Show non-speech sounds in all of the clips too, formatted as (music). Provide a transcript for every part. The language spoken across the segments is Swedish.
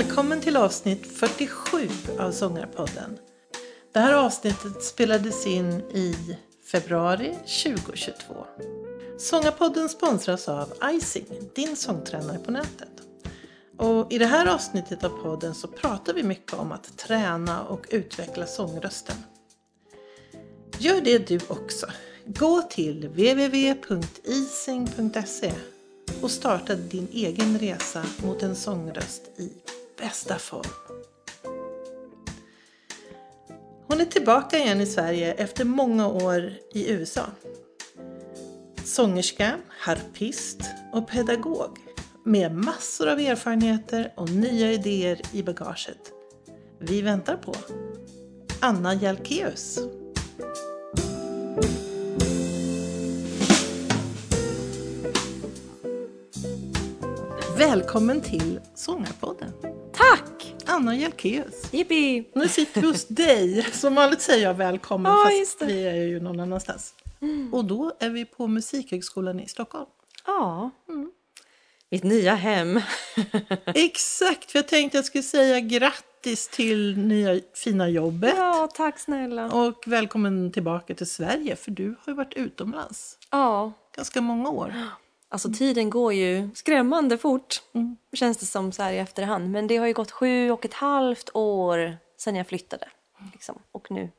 Välkommen till avsnitt 47 av Sångarpodden. Det här avsnittet spelades in i februari 2022. Sångarpodden sponsras av Icing, din sångtränare på nätet. Och I det här avsnittet av podden så pratar vi mycket om att träna och utveckla sångrösten. Gör det du också. Gå till www.ising.se och starta din egen resa mot en sångröst i bästa form. Hon är tillbaka igen i Sverige efter många år i USA. Sångerska, harpist och pedagog med massor av erfarenheter och nya idéer i bagaget. Vi väntar på Anna Jalkeus. Välkommen till Sångarpodden. Tack! Anna Jalkeus. Jippi! Nu sitter vi hos dig. Som vanligt säger jag välkommen Ja, fast vi är ju någon annanstans. Och då är vi på Musikhögskolan i Stockholm. Ja. Mitt nya hem. (laughs) Exakt, för jag tänkte jag skulle säga grattis till nya fina jobbet. ja, tack snälla. Och välkommen tillbaka till Sverige, för du har ju varit utomlands Ja, ganska många år. Alltså tiden går ju skrämmande fort. Känns det som så här i efterhand. Men det har ju gått sju och ett halvt år sedan jag flyttade. Liksom. Och nu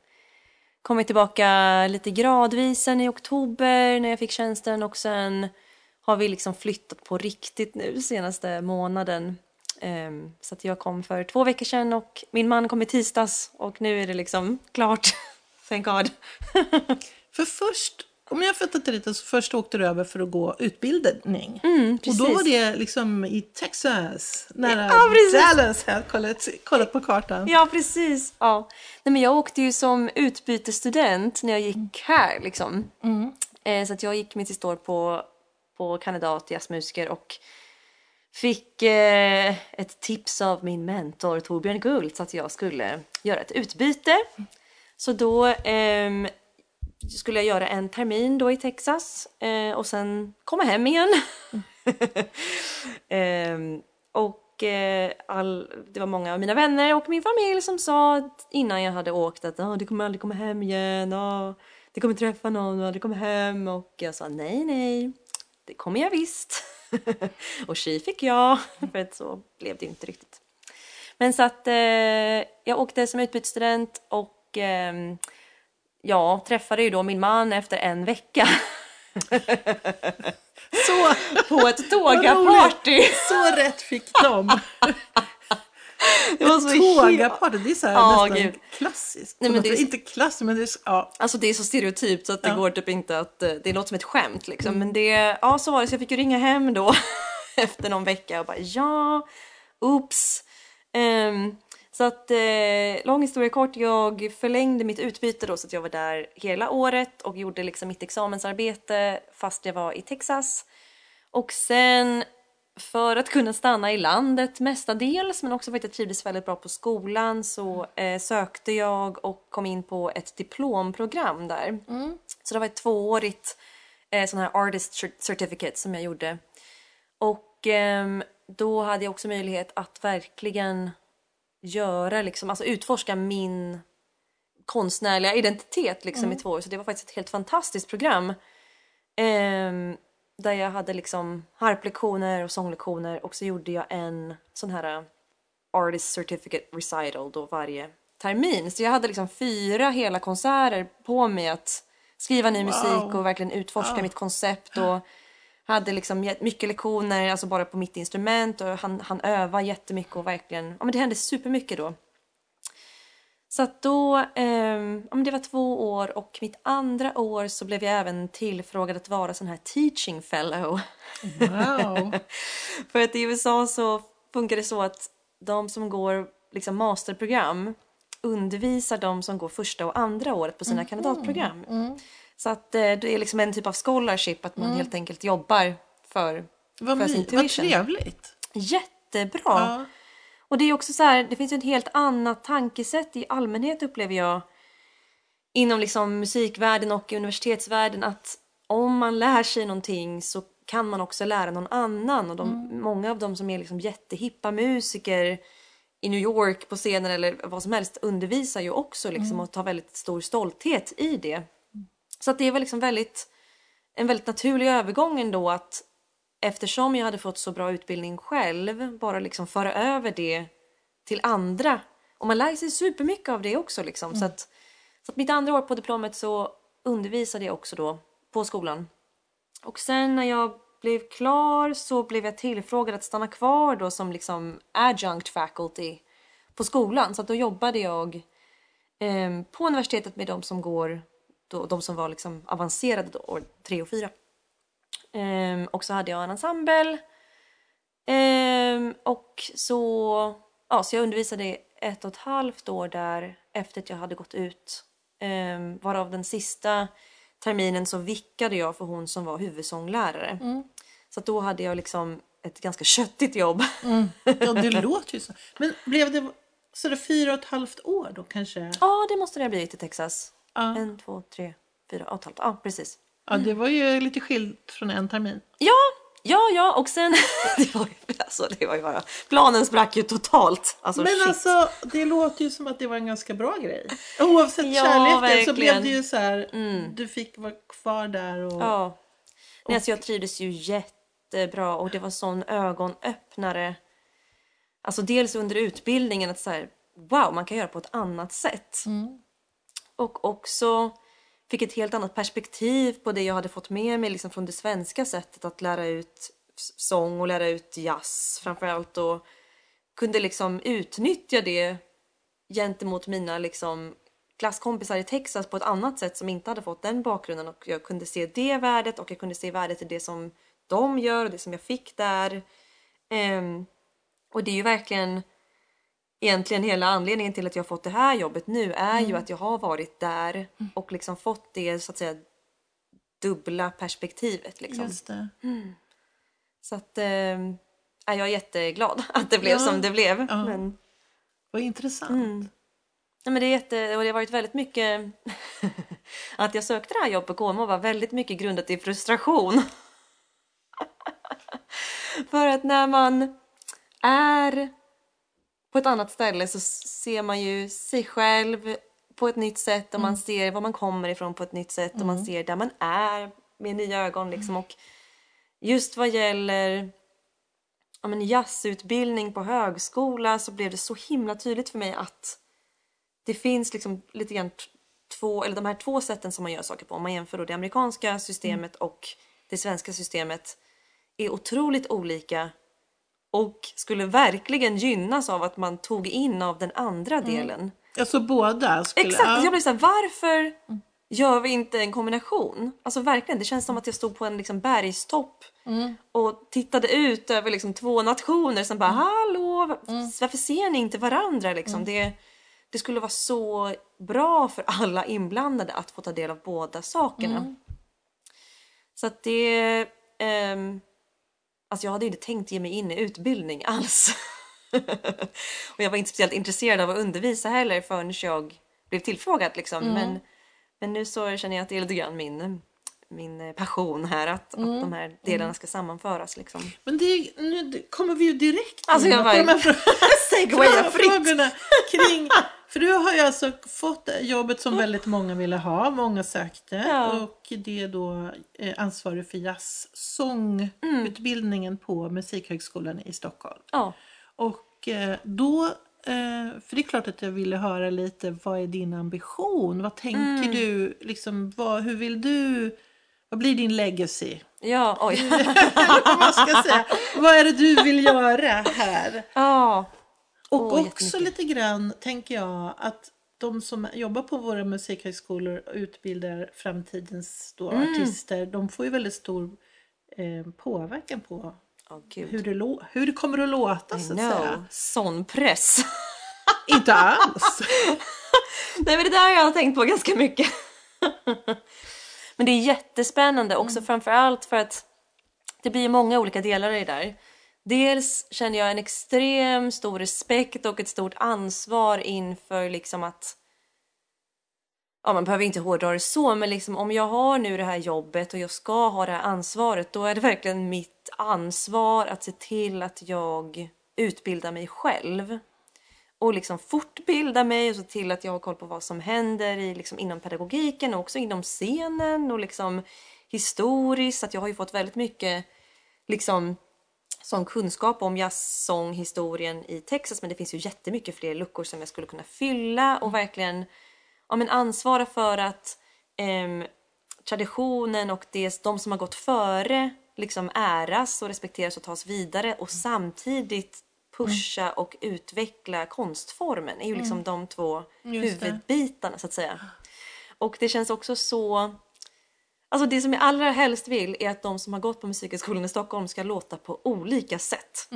kom jag tillbaka lite gradvis sen i oktober när jag fick tjänsten och sen har vi liksom flyttat på riktigt nu senaste månaden. Ehm, så att jag kom för två veckor sedan och min man kom i tisdags och nu är det liksom klart. (laughs) Thank God. För först, om jag fattat det rätt, så först åkte du över för att gå utbildning. Mm, och då var det liksom i Texas, nära Ja, precis. Dallas. Jag har kollat, kollat på kartan. Ja, precis. Ja. Nej, men jag åkte ju som utbytesstudent när jag gick här. Liksom. Eh, så att jag gick mitt sista år på, på kandidat i jazzmusiker och fick eh, ett tips av min mentor Torbjörn Gult så att jag skulle göra ett utbyte. Så då ehm, skulle jag göra en termin då i Texas eh, och sen komma hem igen. (laughs) Ehm, och eh, all, det var många av mina vänner och min familj som sa innan jag hade åkt att oh, du kommer aldrig komma hem igen, oh, du kommer träffa någon och aldrig komma hem. Och jag sa nej, nej, det kommer jag visst. (laughs) och tji fick jag, för att så blev det ju inte riktigt. Men så att eh, jag åkte som utbytesstudent och ja, träffade ju då min man efter en vecka (laughs) Så, på ett tågaparty. så rätt fick de. (laughs) Det var så Tågaparty, det är så här Ja, nästan gud. klassiskt. Nej, men något det är Inte klassiskt, men det är, så- ja. Alltså det är så stereotypt så att det Ja. går typ inte att, eh, det låter som ett skämt liksom. Men det, ja så var det så jag fick ju ringa hem då (laughs) efter någon vecka och bara ja, oops. Ehm, så att eh, lång historia kort, jag förlängde mitt utbyte då så att jag var där hela året och gjorde liksom mitt examensarbete fast jag var i Texas. Och sen för att kunna stanna i landet mestadels men också för att jag trivdes väldigt bra på skolan så eh, sökte jag och kom in på ett diplomprogram där. Så det var ett tvåårigt eh, sån här artist cer- certificate som jag gjorde. Och ehm, då hade jag också möjlighet att verkligen göra, liksom, alltså utforska min konstnärliga identitet liksom, i två år. Så det var faktiskt ett helt fantastiskt program. Ehm, där jag hade liksom harplektioner och sånglektioner och så gjorde jag en sån här uh, artist certificate recital då varje termin. Så jag hade liksom fyra hela konserter på mig att skriva ny musik och verkligen utforska mitt koncept och hade liksom mycket lektioner alltså bara på mitt instrument och han, han övade jättemycket och verkligen, ja men det hände supermycket då. Så att då, ehm, ja men det var två år och mitt andra år så blev jag även tillfrågad att vara sån här teaching fellow. Wow. (laughs) För att i USA så funkar det så att de som går liksom masterprogram undervisar de som går första och andra året på sina kandidatprogram. Så att eh, det är liksom en typ av scholarship, att man helt enkelt jobbar för, Vad, för sin my, vad tuition. trevligt. Jättebra! Ja. Och det är också så här, det finns ju ett helt annat tankesätt i allmänhet upplever jag inom liksom musikvärlden och universitetsvärlden att om man lär sig någonting så kan man också lära någon annan och de, många av dem som är liksom jättehippa musiker i New York på scenen eller vad som helst undervisar ju också liksom och tar väldigt stor stolthet i det. Så att det var liksom väldigt, en väldigt naturlig övergång ändå att eftersom jag hade fått så bra utbildning själv, bara liksom föra över det till andra. Och man lär sig supermycket av det också liksom. Så, att, så att mitt andra år på diplomet så undervisade jag också då på skolan. Och sen när jag blev klar så blev jag tillfrågad att stanna kvar då som liksom adjunct faculty på skolan. Så att då jobbade jag eh, på universitetet med de som går, då, de som var liksom avancerade då, år tre och fyra. Ehm, och så hade jag en ensemble. Ehm, och så, ja, så jag undervisade ett och ett halvt år där efter att jag hade gått ut. Ehm, varav den sista terminen så vickade jag för hon som var huvudsånglärare. Så att då hade jag liksom ett ganska köttigt jobb. Ja, det (laughs) låter ju så. Men blev det så det fyra och ett halvt år då kanske? Ja, det måste det ha blivit i Texas. Ja. En, två, tre, fyra och ett halvt. Ja, precis. Ja, det var ju lite skilt från en termin. Ja, ja, ja och sen... (laughs) det, var ju, alltså, det var ju bara... Planen sprack ju totalt. Alltså, Men shit. alltså, det låter ju som att det var en ganska bra grej. Oavsett Ja, kärleken så verkligen. blev det ju så här, du fick vara kvar där och... Ja. Nej, alltså, jag trivdes ju jättebra och det var sån ögonöppnare. Alltså dels under utbildningen att så här, wow, man kan göra på ett annat sätt. Och också fick ett helt annat perspektiv på det jag hade fått med mig liksom från det svenska sättet att lära ut sång och lära ut jazz framförallt och kunde liksom utnyttja det gentemot mina liksom klasskompisar i Texas på ett annat sätt som inte hade fått den bakgrunden och jag kunde se det värdet och jag kunde se värdet i det som de gör och det som jag fick där. Um, och det är ju verkligen egentligen hela anledningen till att jag fått det här jobbet nu är ju att jag har varit där och liksom fått det så att säga dubbla perspektivet liksom. Just det. Så att är jag är jätteglad (laughs) att det blev Ja. som det blev. Ja. Men, Vad intressant. nej, men det är jätte, och det har varit väldigt mycket (laughs) att jag sökte det här jobbet på KMH var väldigt mycket grundat i frustration. (laughs) För att när man är på ett annat ställe så ser man ju sig själv på ett nytt sätt och man ser var man kommer ifrån på ett nytt sätt och man ser där man är med nya ögon liksom. Och just vad gäller ja, men jazzutbildning på högskola så blev det så himla tydligt för mig att det finns liksom lite grann två, eller de här två sätten som man gör saker på. Om man jämför då det amerikanska systemet och det svenska systemet är otroligt olika och skulle verkligen gynnas av att man tog in av den andra delen. Alltså båda skulle... Exakt! ja. Jag blev såhär, varför gör vi inte en kombination? Alltså verkligen, det känns som att jag stod på en liksom bergstopp och tittade ut över liksom två nationer som bara hallå, varför ser ni inte varandra liksom? Det, det skulle vara så bra för alla inblandade att få ta del av båda sakerna. Så att det... ehm, alltså jag hade inte tänkt ge mig in i utbildning (laughs) alls. och jag var inte speciellt intresserad av att undervisa heller förrän jag blev tillfrågad liksom. Men, men nu så känner jag att det är lite grann min, min passion här att, att de här delarna ska sammanföras liksom. Men det, nu kommer vi ju direkt Alltså, in jag på bara- de här frå- (laughs) Segwaya (laughs) fritt. frågorna kring... För du har ju alltså fått jobbet som väldigt många ville ha, många sökte. Ja. Och det är då eh, ansvarig för jazzsångutbildningen på Musikhögskolan i Stockholm. Ja. Och eh, då, eh, för det är klart att jag ville höra lite, vad är din ambition? Vad tänker Mm. du? Liksom, vad, hur vill du? Vad blir din legacy? Ja, oj. (laughs) Vad ska säga. Vad är det du vill göra här? ja. Och Åh, också lite grann tänker jag att de som jobbar på våra musikhögskolor och utbildar framtidens då Mm. artister, de får ju väldigt stor eh, påverkan på gud. hur det, hur det kommer att låta så att säga. Sån press. (laughs) Inte alls. (laughs) Nej men det där har jag tänkt på ganska mycket. (laughs) men det är jättespännande också framförallt för att det blir många olika delar i det där. Dels känner jag en extrem stor respekt och ett stort ansvar inför liksom att Ja, man behöver inte hårdra det så, men liksom om jag har nu det här jobbet och jag ska ha det här ansvaret, då är det verkligen mitt ansvar att se till att jag utbildar mig själv. och liksom fortbilda mig och se till att jag har koll på vad som händer i, liksom, inom pedagogiken och också inom scenen och liksom historiskt. Att jag har ju fått väldigt mycket liksom sån kunskap om jazzsånghistorien i Texas men det finns ju jättemycket fler luckor som jag skulle kunna fylla och verkligen ja, men ansvara för att em, traditionen och det, de som har gått före liksom äras och respekteras och tas vidare och samtidigt pusha och utveckla konstformen är ju liksom de två Just det. huvudbitarna så att säga. Och det känns också så Alltså det som jag allra helst vill är att de som har gått på Musikhögskolan i Stockholm ska låta på olika sätt.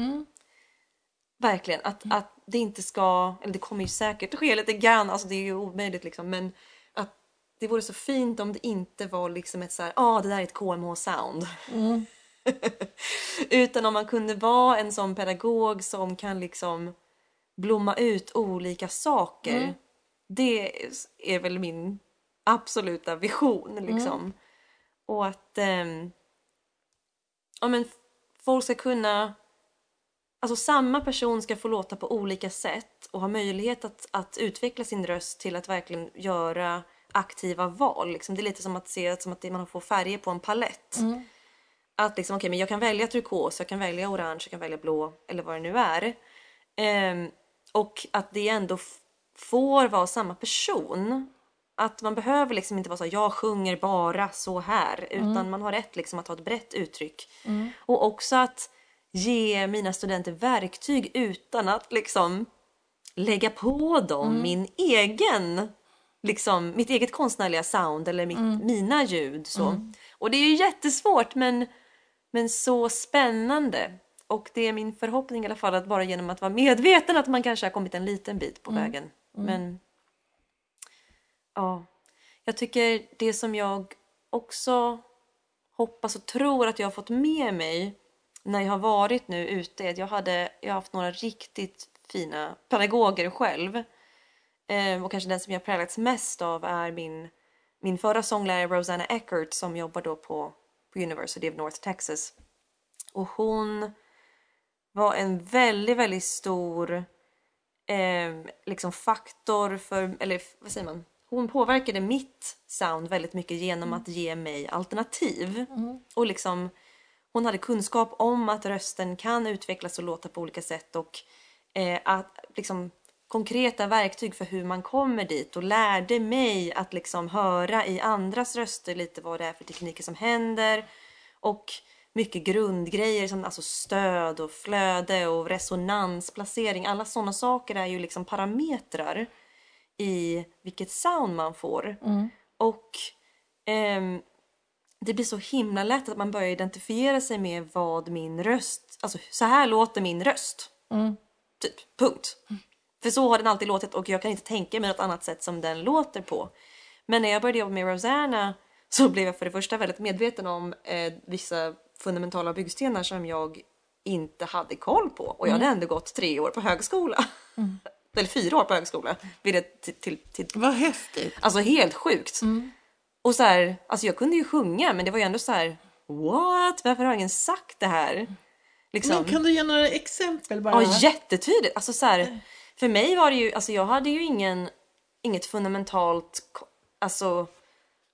Verkligen. Att, att det inte ska, eller det kommer ju säkert ske lite grann, alltså det är ju omöjligt liksom, men att det vore så fint om det inte var liksom ett så ja ah, det där är ett KMH-sound. (laughs) Utan om man kunde vara en sån pedagog som kan liksom blomma ut olika saker. Det är väl min absoluta vision liksom. Och att ehm, ja, men folk ska kunna... Alltså samma person ska få låta på olika sätt och ha möjlighet att, att utveckla sin röst till att verkligen göra aktiva val. Liksom. Det är lite som att se som att man får färger på en palett. Att liksom, okej, men jag kan välja turkos, jag kan välja orange, jag kan välja blå eller vad det nu är. Ehm, och att det ändå får vara samma person. Att man behöver liksom inte vara så jag sjunger bara så här. Utan man har rätt liksom att ha ett brett uttryck. Och också att ge mina studenter verktyg utan att liksom lägga på dem min egen liksom, mitt eget konstnärliga sound eller mitt, mina ljud. Så. Och det är ju jättesvårt men, men så spännande. Och det är min förhoppning i alla fall att bara genom att vara medveten att man kanske har kommit en liten bit på vägen. Men ja, jag tycker det som jag också hoppas och tror att jag har fått med mig när jag har varit nu ute är att jag, hade, jag har haft några riktigt fina pedagoger själv. Eh, och kanske den som jag präglats mest av är min, min förra sånglärare Rosanna Eckert som jobbar då på, på University of North Texas. Och hon var en väldigt, väldigt stor eh, liksom faktor för, eller vad säger man? Hon påverkade mitt sound väldigt mycket genom att ge mig alternativ. Och liksom, hon hade kunskap om att rösten kan utvecklas och låta på olika sätt och eh, att liksom konkreta verktyg för hur man kommer dit och lärde mig att liksom höra i andras röster lite vad det är för tekniker som händer och mycket grundgrejer som alltså stöd och flöde och resonansplacering. Alla sådana saker är ju liksom parametrar i vilket sound man får. Och ehm, det blir så himla lätt att man börjar identifiera sig med vad min röst, alltså så här låter min röst. Typ, punkt. För så har den alltid låtit och jag kan inte tänka mig något annat sätt som den låter på. Men när jag började jobba med Rosanna så blev jag för det första väldigt medveten om eh, vissa fundamentala byggstenar som jag inte hade koll på. Och jag hade ändå gått tre år på högskola. Eller fyra år på högskola. Vid det, till, till, till, Vad häftigt. Alltså helt sjukt. Och så här, alltså jag kunde ju sjunga men det var ju ändå så här, what? Varför har ingen sagt det här? Liksom. Men kan du ge några exempel bara? Ja, jättetydligt. Alltså så här, för mig var det ju, alltså jag hade ju ingen, inget fundamentalt alltså,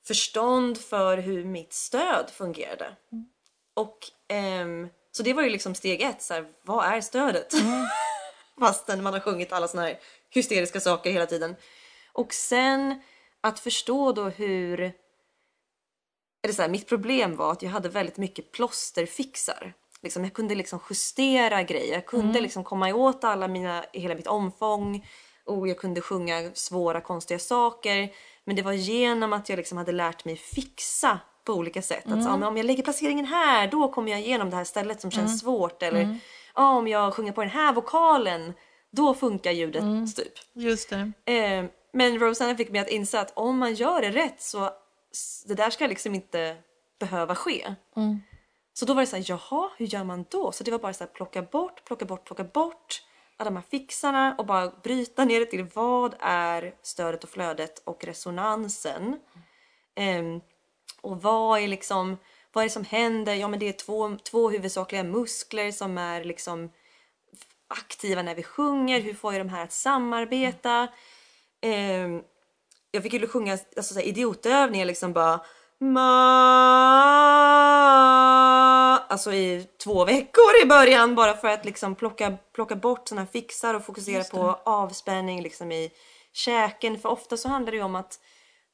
förstånd för hur mitt stöd fungerade. Och ehm, så det var ju liksom steg ett, så här, vad är stödet? (laughs) Fastän man har sjungit alla såna här hysteriska saker hela tiden. Och sen att förstå då hur eller så här, mitt problem var att jag hade väldigt mycket plåsterfixar. Liksom, jag kunde liksom justera grejer, jag kunde liksom komma åt alla mina, hela mitt omfång och jag kunde sjunga svåra konstiga saker. Men det var genom att jag liksom hade lärt mig fixa på olika sätt. Att, så, ja, men om jag lägger placeringen här då kommer jag igenom det här stället som känns svårt. Eller ja, om jag sjunger på den här vokalen då funkar ljudet typ. Just det. Eh, men Rosanna fick mig att inse att om man gör det rätt så det där ska liksom inte behöva ske. Så då var det så här, jaha, hur gör man då? Så det var bara så här, plocka bort, plocka bort, plocka bort alla de här fixarna och bara bryta ner det till vad är stödet och flödet och resonansen. Ehm, och vad är liksom, vad är det som händer? Ja men det är två, två huvudsakliga muskler som är liksom aktiva när vi sjunger? Hur får jag de här att samarbeta? Ehm, jag fick ju sjunga alltså, här, idiotövningar liksom bara Ma Alltså i två veckor i början bara för att liksom plocka, plocka bort såna fixar och fokusera på avspänning liksom i käken. För ofta så handlar det ju om att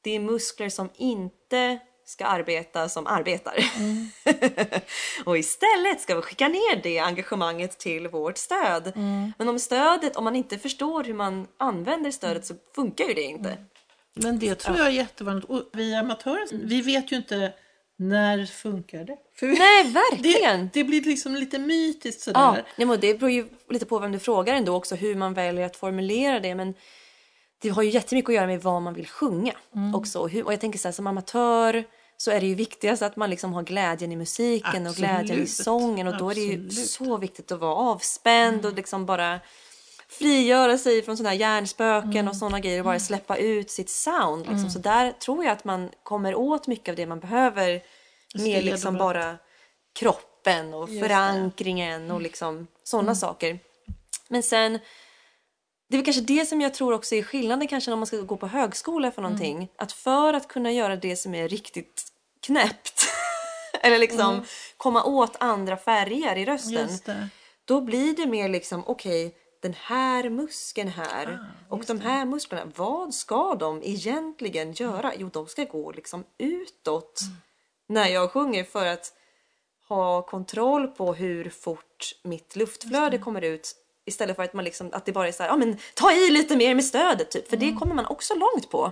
det är muskler som inte ska arbeta som arbetar. (laughs) och istället ska vi skicka ner det engagemanget till vårt stöd. Men om stödet, om man inte förstår hur man använder stödet så funkar ju det inte. Men det tror jag är jättevanligt. Och vi amatörer, vi vet ju inte när funkar det. För Nej, (laughs) det, verkligen! det blir liksom lite mytiskt sådär. Ja, men det beror ju lite på vem du frågar ändå också hur man väljer att formulera det. Men det har ju jättemycket att göra med vad man vill sjunga också. Och, hur, och jag tänker så här, som amatör så är det ju viktigast att man liksom har glädjen i musiken och glädjen i Absolut. sången. Och då är det ju Absolut. så viktigt att vara avspänd och liksom bara frigöra sig från sådana här hjärnspöken och sådana grejer och bara släppa ut sitt sound. Liksom. Så där tror jag att man kommer åt mycket av det man behöver med liksom bara kroppen och Just det. förankringen och liksom sådana saker. Men sen, det är väl kanske det som jag tror också är skillnaden kanske när man ska gå på högskola för någonting. Att för att kunna göra det som är riktigt knäppt (laughs) eller liksom komma åt andra färger i rösten. Då blir det mer liksom, okej, den här muskeln här Ah, och de här musklerna, vad ska de egentligen göra? Jo, de ska gå liksom utåt Mm. när jag sjunger för att ha kontroll på hur fort mitt luftflöde kommer ut istället för att man liksom, att det bara är så här, ja men ta i lite mer med stödet typ, för Mm. det kommer man också långt på.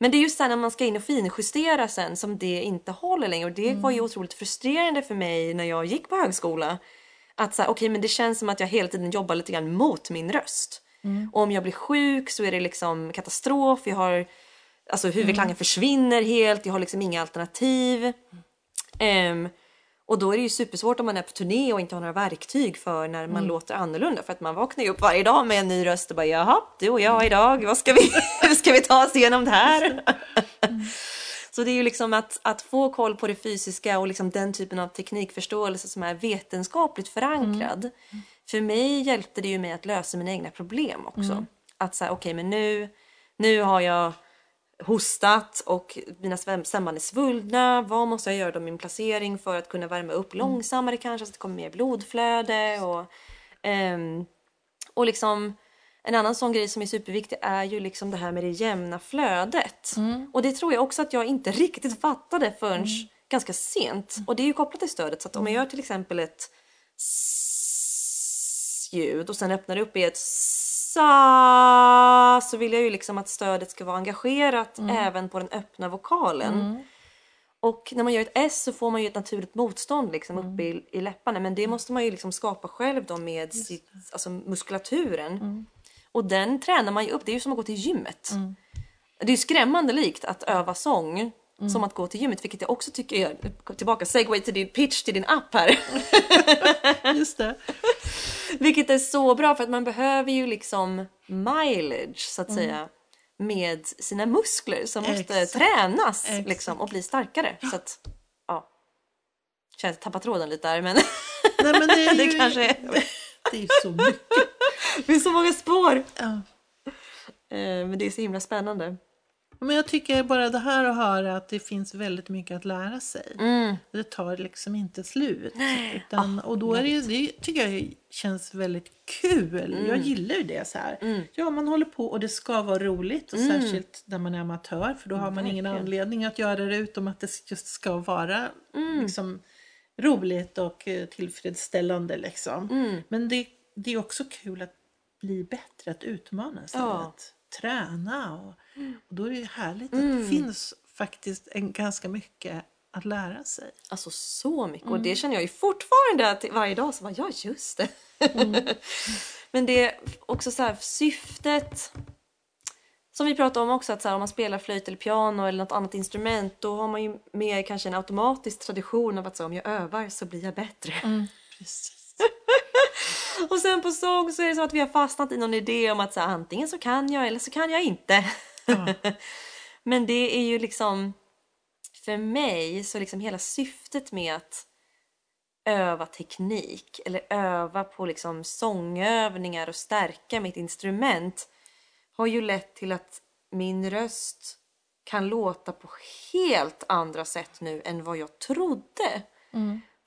Men det är just sen när man ska in och finjustera sen som det inte håller längre och det var ju otroligt frustrerande för mig när jag gick på högskola. Att säga, okej men det känns som att jag hela tiden jobbar lite grann mot min röst. Och om jag blir sjuk så är det liksom katastrof. Jag har, alltså huvudklangen försvinner helt, jag har liksom inga alternativ. Ehm, och då är det ju supersvårt om man är på turné och inte har några verktyg för när man låter annorlunda. För att man vaknar ju upp varje dag med en ny röst och bara jaha, du och jag idag, vad ska vi, (laughs) hur ska vi ta oss igenom det här? Så det är ju liksom att, att få koll på det fysiska och liksom den typen av teknikförståelse som är vetenskapligt förankrad. För mig hjälpte det ju mig att lösa mina egna problem också. Att säga okej men nu, nu har jag hostat och mina stämband är svullna. Vad måste jag göra då min placering för att kunna värma upp långsammare kanske så att det kommer mer blodflöde och ehm, och liksom en annan sån grej som är superviktig är ju liksom det här med det jämna flödet. Och det tror jag också att jag inte (laughs) riktigt fattade förrän ganska sent. Och det är ju kopplat till stödet. Så att om jag gör till exempel ett s-ljud och sen öppnar upp i ett sa så vill jag ju liksom att stödet ska vara engagerat även på den öppna vokalen. Och när man gör ett S så får man ju ett naturligt motstånd liksom uppe i, i läpparna. Men det måste man ju liksom skapa själv då med sitt, alltså muskulaturen. Och den tränar man ju upp. Det är ju som att gå till gymmet. Det är ju skrämmande likt att öva sång som att gå till gymmet. Vilket jag också tycker är, tillbaka, segway till din pitch till din app här. (laughs) Just det. Vilket är så bra för att man behöver ju liksom mileage så att säga med sina muskler som måste Exakt. tränas Exakt. liksom och bli starkare. Så att, ja. Känns tappa tråden lite där men Nej, men det (laughs) är det ju, kanske är. Det är så mycket. (laughs) Det finns så många spår. Ja. Eh, Men det är så himla spännande. Men jag tycker bara det här att höra att det finns väldigt mycket att lära sig. Det tar liksom inte slut. Utan, och då är det, det tycker jag känns väldigt kul. Jag gillar ju det så här. Ja, man håller på och det ska vara roligt. Och Särskilt när man är amatör. För då har man ingen anledning att göra det utom att det just ska vara liksom, roligt och eh, tillfredsställande. Liksom. Men det, det är också kul att bli bättre, att utmana sig. Ja. Att träna. Och, och då är det ju härligt att det finns faktiskt en, ganska mycket att lära sig. Alltså så mycket. Och det känner jag ju fortfarande att varje dag så bara, ja just det. (laughs) Men det är också så här syftet. Som vi pratade om också att så här, om man spelar flöjt eller piano eller något annat instrument då har man ju mer kanske en automatisk tradition av att så, om jag övar så blir jag bättre. (laughs) Precis. Och sen på sång så är det så att vi har fastnat i någon idé om att så här, antingen så kan jag eller så kan jag inte. (laughs) Men det är ju liksom för mig så liksom hela syftet med att öva teknik eller öva på liksom sångövningar och stärka mitt instrument har ju lett till att min röst kan låta på helt andra sätt nu än vad jag trodde.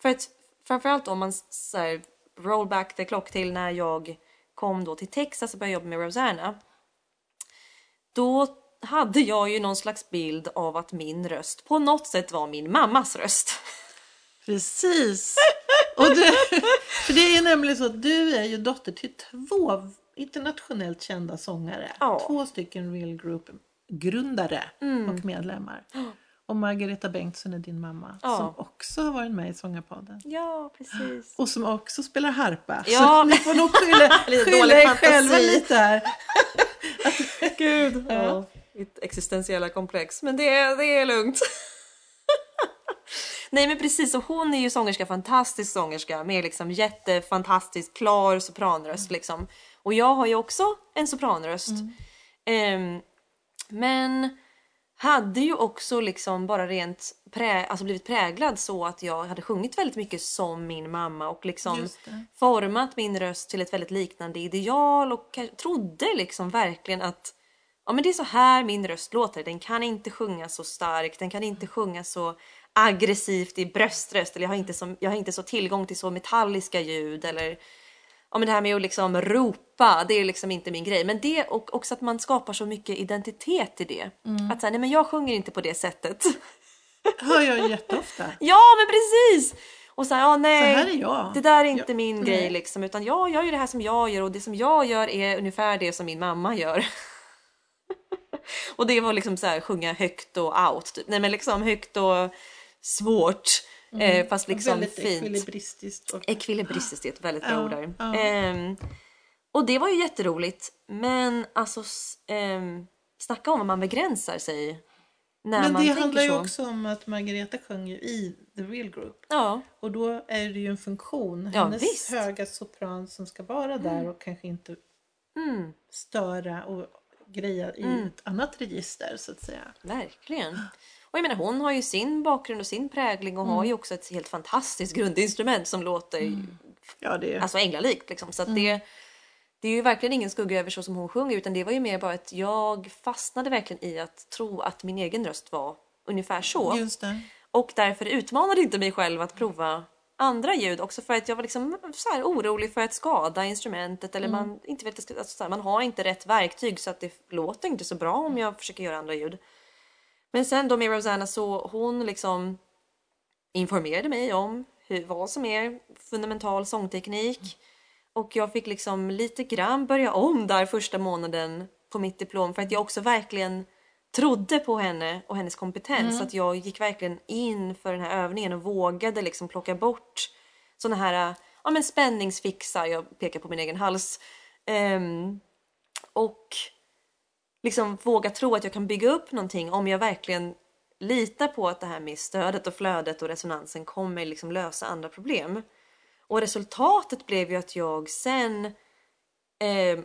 För att framförallt om man så här, roll back the clock till när jag kom då till Texas och började jobba med Rosanna. Då hade jag ju någon slags bild av att min röst på något sätt var min mammas röst. Precis. Och det, för det är nämligen så att du är ju dotter till två internationellt kända sångare. Ja. Två stycken Real Group-grundare Mm. och medlemmar. Och Margareta Bengtsson är din mamma Ja. som också har varit med i Sångarpodden. Ja, precis. Och som också spelar harpa. Ja. Så ni får nog skylla, (laughs) skylla er själva lite här. (laughs) Gud. Ja. Mitt existentiella komplex. Men det är, det är lugnt. (laughs) Nej men precis, och hon är ju sångerska, fantastisk sångerska med liksom jättefantastiskt klar sopranröst liksom. Och jag har ju också en sopranröst. Ehm, men hade ju också liksom bara rent prä, alltså blivit präglad så att jag hade sjungit väldigt mycket som min mamma och liksom format min röst till ett väldigt liknande ideal och trodde liksom verkligen att ja men det är så här min röst låter. Den kan inte sjunga så starkt, den kan inte sjunga så aggressivt i bröströst eller jag har inte så, jag har inte så tillgång till så metalliska ljud eller ja men det här med att liksom ropa, det är liksom inte min grej. Men det och också att man skapar så mycket identitet i det. Att säga, nej men jag sjunger inte på det sättet. hör jag jätteofta. (laughs) ja men precis! Och så här, ja nej. Så här är jag. Det där är inte Ja, min nej. grej liksom. Utan jag gör ju det här som jag gör och det som jag gör är ungefär det som min mamma gör. (laughs) och det var liksom så här sjunga högt och out. Typ. Nej men liksom högt och svårt. Eh, fast liksom Mm. Väldigt fint. ekvilibristiskt. Och... Ekvilibristiskt är ett väldigt bra Ja, ord där. ja. Ehm, och det var ju jätteroligt. Men alltså, ehm, snacka om att man begränsar sig. När Men man det tänker handlar ju så. också om att Margareta sjöng ju i The Real Group. Ja, Och då är det ju en funktion. Ja, Hennes visst. höga sopran som ska vara där och kanske inte mm, störa och greja i ett annat register så att säga. verkligen. Och jag menar hon har ju sin bakgrund och sin prägling och har Mm. ju också ett helt fantastiskt grundinstrument som låter Ja, det alltså änglalikt liksom. Så Mm. det, det är ju verkligen ingen skugga över så som hon sjunger utan det var ju mer bara att jag fastnade verkligen i att tro att min egen röst var ungefär så. Och därför utmanade inte mig själv att prova andra ljud också för att jag var liksom så här orolig för att skada instrumentet eller man inte vet, alltså så här, man har inte rätt verktyg så att det låter inte så bra om jag försöker göra andra ljud. Men sen då med Rosanna så hon liksom informerade mig om hur, vad som är fundamental sångteknik och jag fick liksom lite grann börja om där första månaden på mitt diplom för att jag också verkligen trodde på henne och hennes kompetens. Att jag gick verkligen in för den här övningen och vågade liksom plocka bort såna här ja, men spänningsfixar. Jag pekar på min egen hals. Ehm, och liksom våga tro att jag kan bygga upp någonting om jag verkligen litar på att det här med stödet och flödet och resonansen kommer liksom lösa andra problem. Och resultatet blev ju att jag sen eh,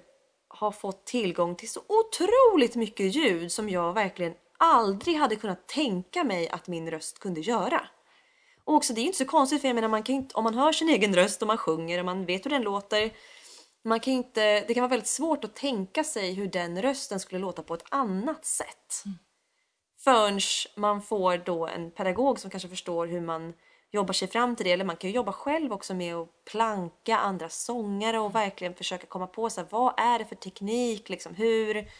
har fått tillgång till så otroligt mycket ljud som jag verkligen aldrig hade kunnat tänka mig att min röst kunde göra. Och också det är ju inte så konstigt för jag menar man kan inte, om man hör sin egen röst och man sjunger och man vet hur den låter. Man kan inte, det kan vara väldigt svårt att tänka sig hur den rösten skulle låta på ett annat sätt. Förrän man får då en pedagog som kanske förstår hur man jobbar sig fram till det. Eller man kan ju jobba själv också med att planka andra sångare och verkligen försöka komma på så här, vad är det för teknik? Liksom, hur,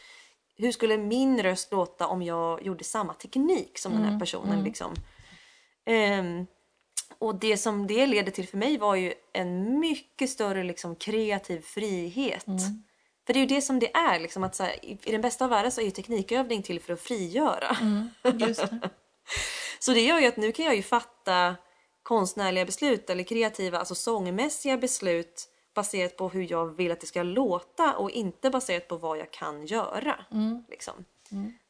hur skulle min röst låta om jag gjorde samma teknik som den här personen? Liksom? Ehm, och det som det leder till för mig var ju en mycket större liksom, kreativ frihet. För det är ju det som det är. Liksom, att här, i, den bästa av världar så är ju teknikövning till för att frigöra. Just det. (laughs) Så det gör ju att nu kan jag ju fatta konstnärliga beslut eller kreativa, alltså sångmässiga beslut baserat på hur jag vill att det ska låta och inte baserat på vad jag kan göra. Liksom.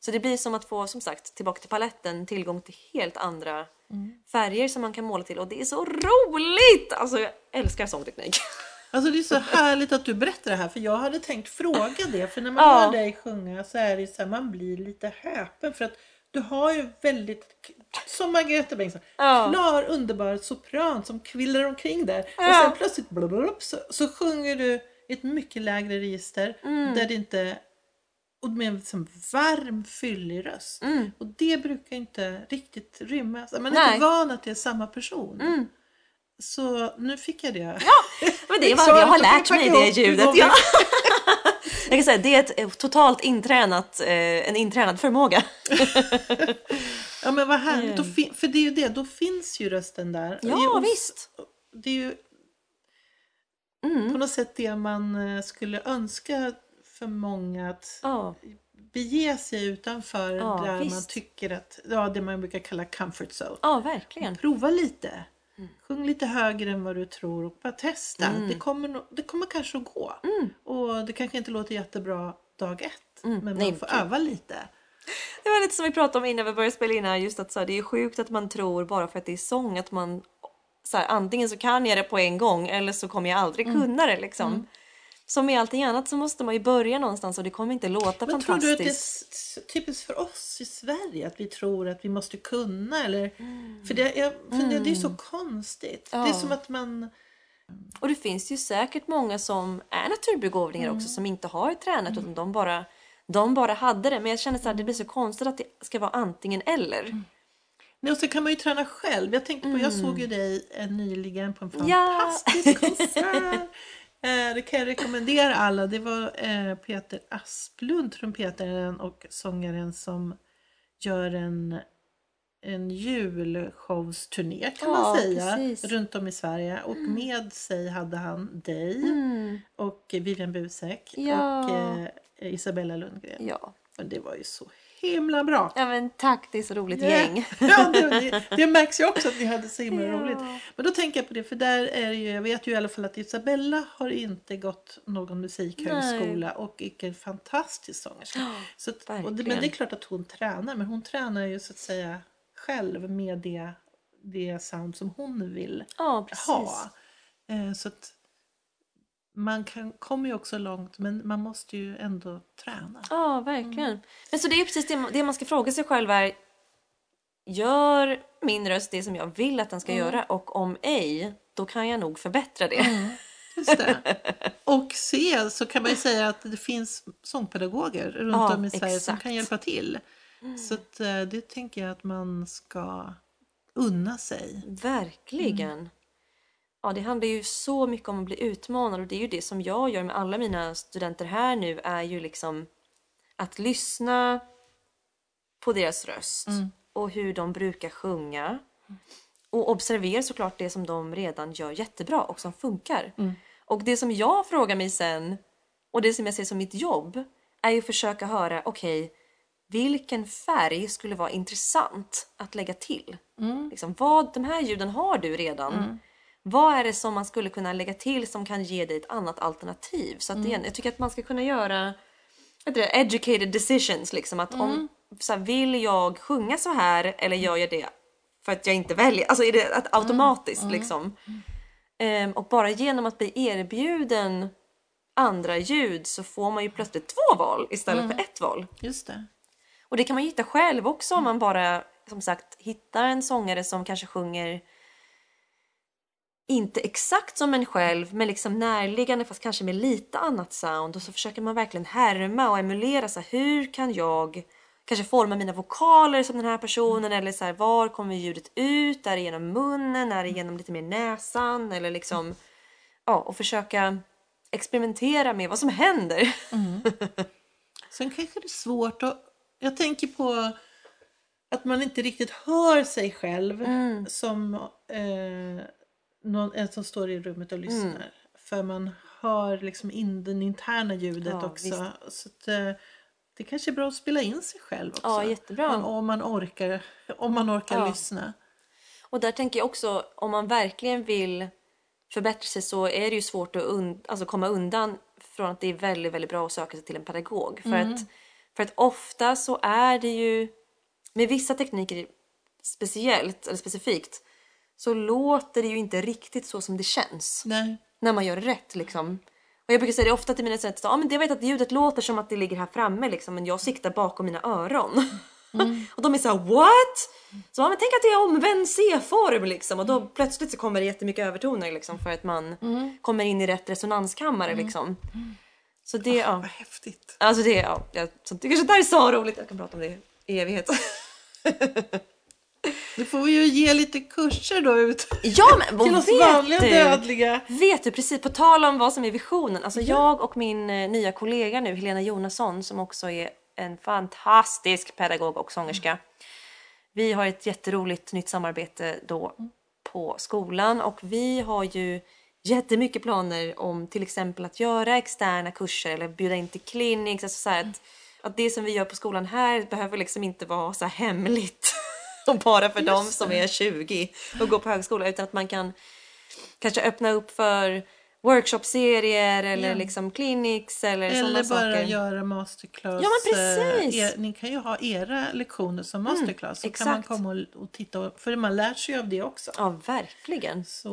Så det blir som att få, som sagt, tillbaka till paletten, tillgång till helt andra färger som man kan måla till och det är så roligt! Alltså jag älskar sångteknik. (laughs) Alltså det är så härligt att du berättar det här för jag hade tänkt fråga det för när man (laughs) Ja. hör dig sjunga så är det så här, man blir lite häpen för att du har ju väldigt, som Margareta Bengtsson, Ja. klar underbar sopran som kvillar omkring där. Och Ja. sen plötsligt blablabla, så, så sjunger du ett mycket lägre register Mm. där det inte och med en liksom varm, fyllig röst. Mm. Och det brukar inte riktigt rymmas. Man är Nej. inte van att det är samma person. Mm. Så nu fick jag det. Men det (laughs) är vad jag har lärt mig det ljudet. Ja. (laughs) Jag kan säga det är ett eh, totalt intränat, eh, en intränad förmåga. (laughs) Ja men vad härligt. Fin- för det är ju det, då finns ju rösten där. Ja, Och visst. Det är ju Mm. på något sätt det man eh, skulle önska för många att Ja, bege sig utanför Ja, där man visst. tycker att, ja det man brukar kalla comfort zone. ja verkligen. Prova lite. Sjung lite högre än vad du tror och bara testa. Mm. Det, kommer, det kommer kanske att gå. Och det kanske inte låter jättebra dag ett. Men man Mm. Nej, får gud. öva lite. Det var lite som vi pratade om innan vi började spela in här, just att så här, det är sjukt att man tror bara för att det är sång att man så här, antingen så kan jag det på en gång eller så kommer jag aldrig Mm. kunna det liksom. Som med allting annat så måste man ju börja någonstans och det kommer inte låta Men tror du att det är fantastiskt. typiskt för oss i Sverige att vi tror att vi måste kunna? Eller, Mm. För det, jag funderar, det är så konstigt. Det är Ja. som att man... Och det finns ju säkert många som är naturbegåvningar Mm. också som inte har tränat utan de bara, de bara hade det. Men jag känner så här, det blir så konstigt att det ska vara antingen eller. Mm. Nej, och så kan man ju träna själv. Jag tänkte på, jag såg ju dig eh, nyligen på en Mm. Ja. fantastisk konsert. (laughs) Eh, det kan jag rekommendera alla. Det var eh, Peter Asplund, trumpetaren och sångaren som gör en, en julshowsturné kan Ja, man säga. precis. Runt om i Sverige. Och med sig hade han dig Mm. och Vivian Busek Ja. och eh, Isabella Lundgren. Ja. Och det var ju så himla bra. ja, men tack, det är så roligt Ja. gäng. (laughs) Ja, det, det, märks ju också att ni hade så himla Ja. roligt. Men då tänker jag på det, för där är ju, jag vet ju i alla fall att Isabella har inte gått någon musikhögskola och är en fantastisk sångerska. Så, att- och det, men det är klart att hon tränar, men hon tränar ju så att säga själv med det, det sound som hon vill precis. ha. Eh, så att man kan, kommer ju också långt, men man måste ju ändå träna. Ja, verkligen. Men så det är precis det, det man ska fråga sig själv är Gör min röst det som jag vill att den ska göra och om ej, då kan jag nog förbättra det. Just det. (laughs) Och se så kan man ju säga att det finns sångpedagoger runt Ja, om i Sverige som exakt. kan hjälpa till. Så att, eh, det tänker jag att man ska unna sig. Verkligen. Ja, det handlar ju så mycket om att bli utmanad och det är ju det som jag gör med alla mina studenter här nu är ju liksom att lyssna på deras röst och hur de brukar sjunga. Och observera såklart det som de redan gör jättebra och som funkar. Och det som jag frågar mig sen och det som jag ser som mitt jobb är ju att försöka höra, okej, vilken färg skulle vara intressant att lägga till? Liksom, vad, de här ljuden har du redan. Vad är det som man skulle kunna lägga till som kan ge dig ett annat alternativ? Så att det, jag tycker att man ska kunna göra det, educated decisions. Liksom, att om, så här, vill jag sjunga så här eller gör jag det för att jag inte väljer? Alltså är det att automatiskt liksom? Ehm, och bara genom att bli erbjuden andra ljud så får man ju plötsligt två val istället för ett val. Just det. Och det kan man ju hitta själv också om man bara som sagt hittar en sångare som kanske sjunger inte exakt som en själv men liksom närliggande fast kanske med lite annat sound och så försöker man verkligen härma och emulera så här, hur kan jag kanske forma mina vokaler som den här personen eller så här, var kommer ljudet ut? Är det genom munnen? Är det genom lite mer näsan? Eller liksom ja, och försöka experimentera med vad som händer. Sen kanske det är svårt att... Jag tänker på att man inte riktigt hör sig själv Mm. som eh, någon, en som står i rummet och Mm. lyssnar. För man hör liksom in det interna ljudet Ja, också. Så att, eh, det kanske är bra att spela in sig själv också. Ja, jättebra. Men om man orkar, (laughs) om man orkar Ja. lyssna. Och där tänker jag också, om man verkligen vill förbättra sig så är det ju svårt att und- alltså komma undan från att det är väldigt, väldigt bra att söka sig till en pedagog. För, att, för att ofta så är det ju, med vissa tekniker speciellt, eller specifikt, så låter det ju inte riktigt så som det känns Nej. när man gör det rätt liksom. Och jag brukar säga det ofta till mina studenter, ja men jag vet att ljudet låter som att det ligger här framme liksom, men jag siktar bakom mina öron. (laughs) och de är så här: what? Så man tänk att det är omvänd C-form liksom och då plötsligt så kommer det jättemycket övertoner liksom för att man kommer in i rätt resonanskammare liksom. Så det, ja. Vad häftigt. Alltså det, ja, jag tycker sånt där är så roligt. Jag kan prata om det i evighet. (laughs) Nu får vi ju ge lite kurser då ut Ja men till oss vet vanliga du? dödliga. Vet du precis, på tal om vad som är visionen. Alltså jag och min eh, nya kollega nu, Helena Jonasson, som också är en fantastisk pedagog och sångerska. Vi har ett jätteroligt nytt samarbete då på skolan och vi har ju jättemycket planer om till exempel att göra externa kurser eller bjuda in till clinics. Alltså så att, att det som vi gör på skolan här behöver liksom inte vara så här hemligt (laughs) och bara för dem som är 20 och går på högskola utan att man kan kanske öppna upp för workshopserier eller Ja. liksom clinics eller, Eller sådana bara saker. göra masterclass. Ja, men precis. eh, Er, ni kan ju ha era lektioner som masterclass. så kan man komma och, och titta. och- För man lär sig ju av det också. Ja, verkligen. Så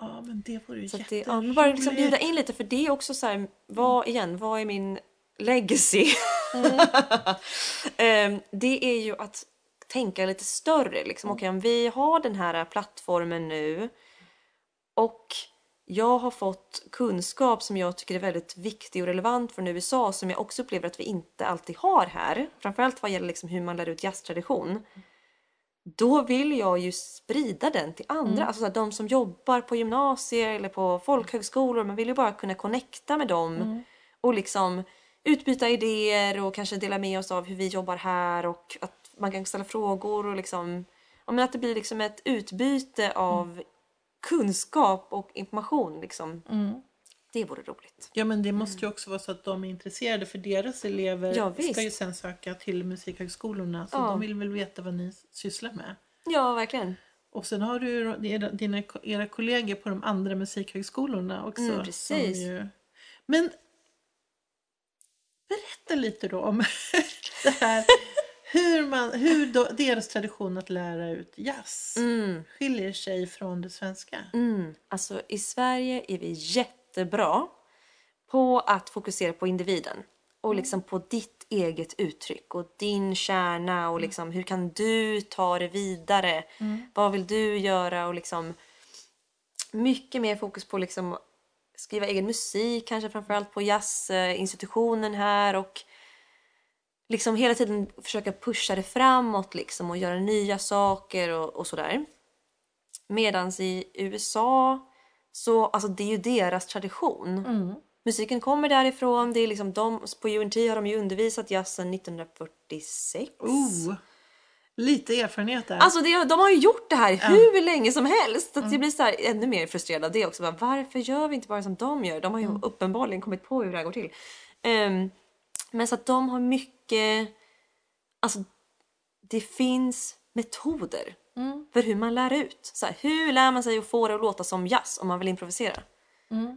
ja, men det vore ju Så att det, jätteroligt. ja, men bara liksom bjuda in lite för det är också så här, vad igen, vad är min legacy? (laughs) Ehm, det är ju att tänka lite större liksom. Okej, om vi har den här plattformen nu och jag har fått kunskap som jag tycker är väldigt viktig och relevant från USA som jag också upplever att vi inte alltid har här. Framförallt vad gäller liksom hur man lär ut jazztradition. Då vill jag ju sprida den till andra. Alltså så här, de som jobbar på gymnasier eller på folkhögskolor. Man vill ju bara kunna connecta med dem och liksom utbyta idéer och kanske dela med oss av hur vi jobbar här och att man kan ställa frågor och liksom ja, men att det blir liksom ett utbyte av kunskap och information liksom. Det vore roligt. Ja men det måste ju också vara så att de är intresserade för deras elever Ja, ska ju sen söka till musikhögskolorna så Ja. de vill väl veta vad ni sysslar med. Ja, verkligen. Och sen har du ju era, dina, era kollegor på de andra musikhögskolorna också. Mm, som precis. Ju... Men berätta lite då om (laughs) det här. Hur, man, hur då, deras tradition att lära ut jazz Mm. skiljer sig från det svenska. Mm. Alltså i Sverige är vi jättebra på att fokusera på individen och liksom på ditt eget uttryck och din kärna och liksom hur kan du ta det vidare? Vad vill du göra och liksom mycket mer fokus på liksom skriva egen musik kanske framförallt på jazzinstitutionen här och liksom hela tiden försöka pusha det framåt liksom och göra nya saker och, och sådär. Medans i USA så, alltså det är ju deras tradition. Musiken kommer därifrån, det är liksom de, på UNT har de ju undervisat jazzen 1946. Oh, lite erfarenhet där. Alltså det, de har ju gjort det här hur länge som helst. Så att jag blir så här, ännu mer frustrerad av det också. Bara, varför gör vi inte bara som de gör? De har ju uppenbarligen kommit på hur det här går till. Ehm, men så att de har mycket... Alltså det finns metoder för hur man lär ut. Så här, hur lär man sig att få det att låta som jazz om man vill improvisera?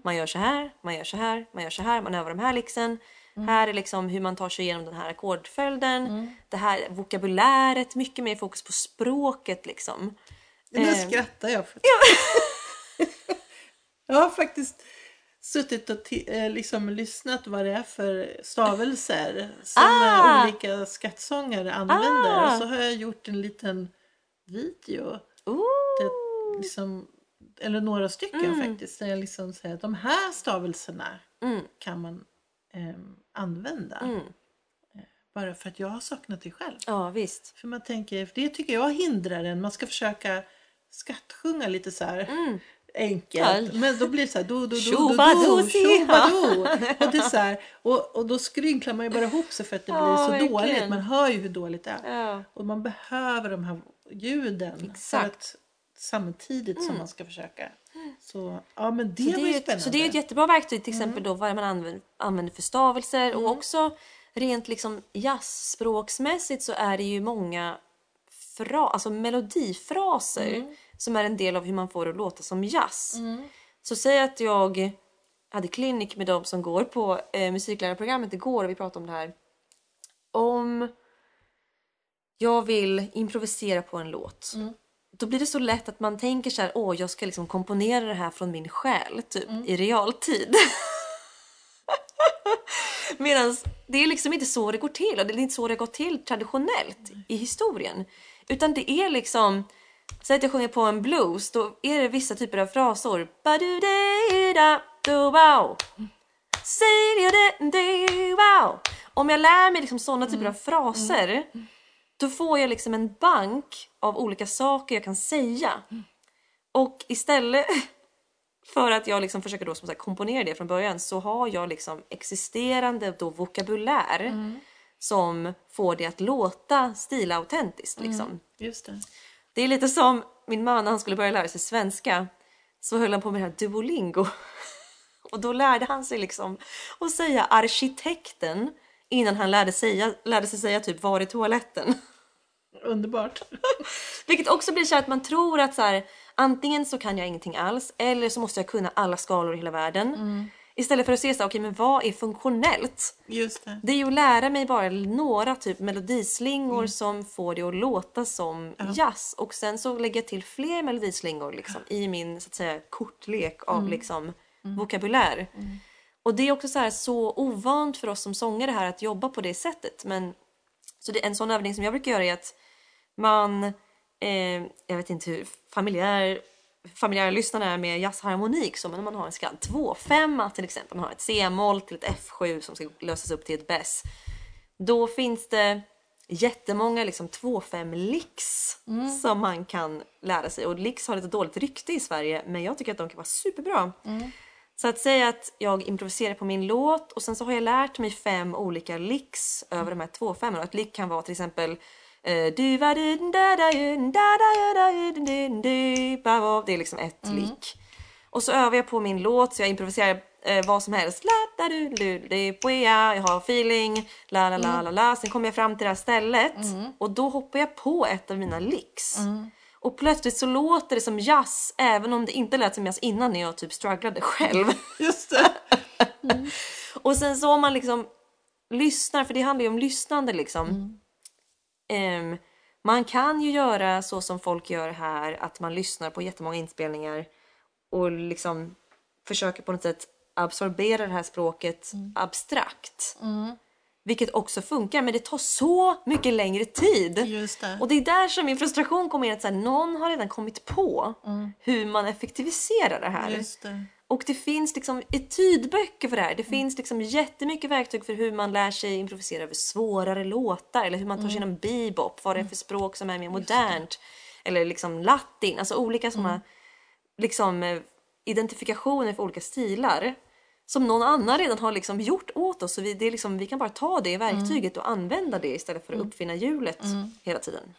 Man gör så här, man gör så här, man gör så här, man övar de här lixen. Här är liksom hur man tar sig igenom den här ackordföljden. Det här vokabuläret, mycket mer fokus på språket liksom. Nu Eh. skrattar jag. För... (laughs) jag har faktiskt suttit och eh, liksom lyssnat vad det är för stavelser som Ah! eh, olika skattsångare använder. Ah! Så har jag gjort en liten video. Det, liksom, eller några stycken faktiskt. Där jag liksom säger att de här stavelserna Mm. kan man ehm, använda. Mm. Eh, Bara för att jag har saknat det själv. Ja visst. För man tänker, för det tycker jag hindrar en. Man ska försöka skattsjunga lite så här enkelt. Mm. Men då blir det så här do do do do do. Och det så här, och, och då skrynklar man ju bara ihop sig för att det blir så verkligen. dåligt. Man hör ju hur dåligt det är. Ja. Och man behöver de här ljuden. För Exakt. att, samtidigt som man ska försöka. Så ja men det, Så det, är ett, spännande. så det är ett jättebra verktyg till exempel då vad man använder, använder för stavelser och också rent liksom jazzspråksmässigt så är det ju många fra, alltså melodifraser som är en del av hur man får det att låta som jazz. Så säg att jag hade klinik med de som går på eh, musiklärarprogrammet igår och vi pratade om det här. Om jag vill improvisera på en låt. Då blir det så lätt att man tänker så här, åh jag ska liksom komponera det här från min själ typ i realtid. (laughs) Medan det är liksom inte så det går till och det är inte så det har gått till traditionellt i historien. Utan det är liksom, säg att jag sjunger på en blues, då är det vissa typer av frasor. Om jag lär mig liksom sådana typer av fraser, då får jag liksom en bank av olika saker jag kan säga. Och istället (laughs) för att jag liksom försöker då som sagt komponera det från början så har jag liksom existerande då vokabulär som får det att låta stilautentiskt. Liksom. Just det. Är lite som min man när han skulle börja lära sig svenska så höll han på med det här Duolingo. (laughs) Och då lärde han sig liksom att säga arkitekten innan han lärde, säga, lärde sig säga typ var är toaletten. (laughs) Underbart. (laughs) Vilket också blir så att man tror att så här, antingen så kan jag ingenting alls eller så måste jag kunna alla skalor i hela världen. Istället för att se så okej men vad är funktionellt? Just det. Det är ju att lära mig bara några typ melodislingor som får det att låta som jazz. Och sen så lägger jag till fler melodislingor liksom, i min så att säga kortlek av liksom vokabulär. Och det är också så här så ovant för oss som sångare här att jobba på det sättet. Men så det, en sån övning som jag brukar göra är att man, eh, jag vet inte hur familjär, familjära lyssnarna är med jazzharmonik så men om man har en skall 2-5 till exempel, man har ett C-moll till ett F7 som ska lösas upp till ett bess. Då finns det jättemånga liksom 2-5 licks som man kan lära sig och licks har lite dåligt rykte i Sverige men jag tycker att de kan vara superbra. Så att säga att jag improviserar på min låt och sen så har jag lärt mig fem olika licks över de här två femmorna. Ett lick kan vara till exempel Det är liksom ett lick. Och så övar jag på min låt så jag improviserar eh, vad som helst. La da du du du boja, jag har feeling, la la la la la. Sen kommer jag fram till det här stället och då hoppar jag på ett av mina licks. Och plötsligt så låter det som jazz även om det inte lät som jazz innan när jag typ strugglade själv. (laughs) Just det. (laughs) Och sen så om man liksom lyssnar, för det handlar ju om lyssnande liksom. Ehm, man kan ju göra så som folk gör här, att man lyssnar på jättemånga inspelningar och liksom försöker på något sätt absorbera det här språket abstrakt. Vilket också funkar, men det tar så mycket längre tid. Just det. Och det är där som min frustration kommer in, att så här, någon har redan kommit på hur man effektiviserar det här. Just det. Och det finns liksom etydböcker för det här. Det finns liksom jättemycket verktyg för hur man lär sig improvisera över svårare låtar eller hur man tar sig igenom bebop, vad det är för språk som är mer modernt. Eller liksom latin, alltså olika sådana liksom, eh, identifikationer för olika stilar. Som någon annan redan har liksom gjort åt oss. Så vi, det är liksom, vi kan bara ta det verktyget och använda det istället för att uppfinna hjulet hela tiden.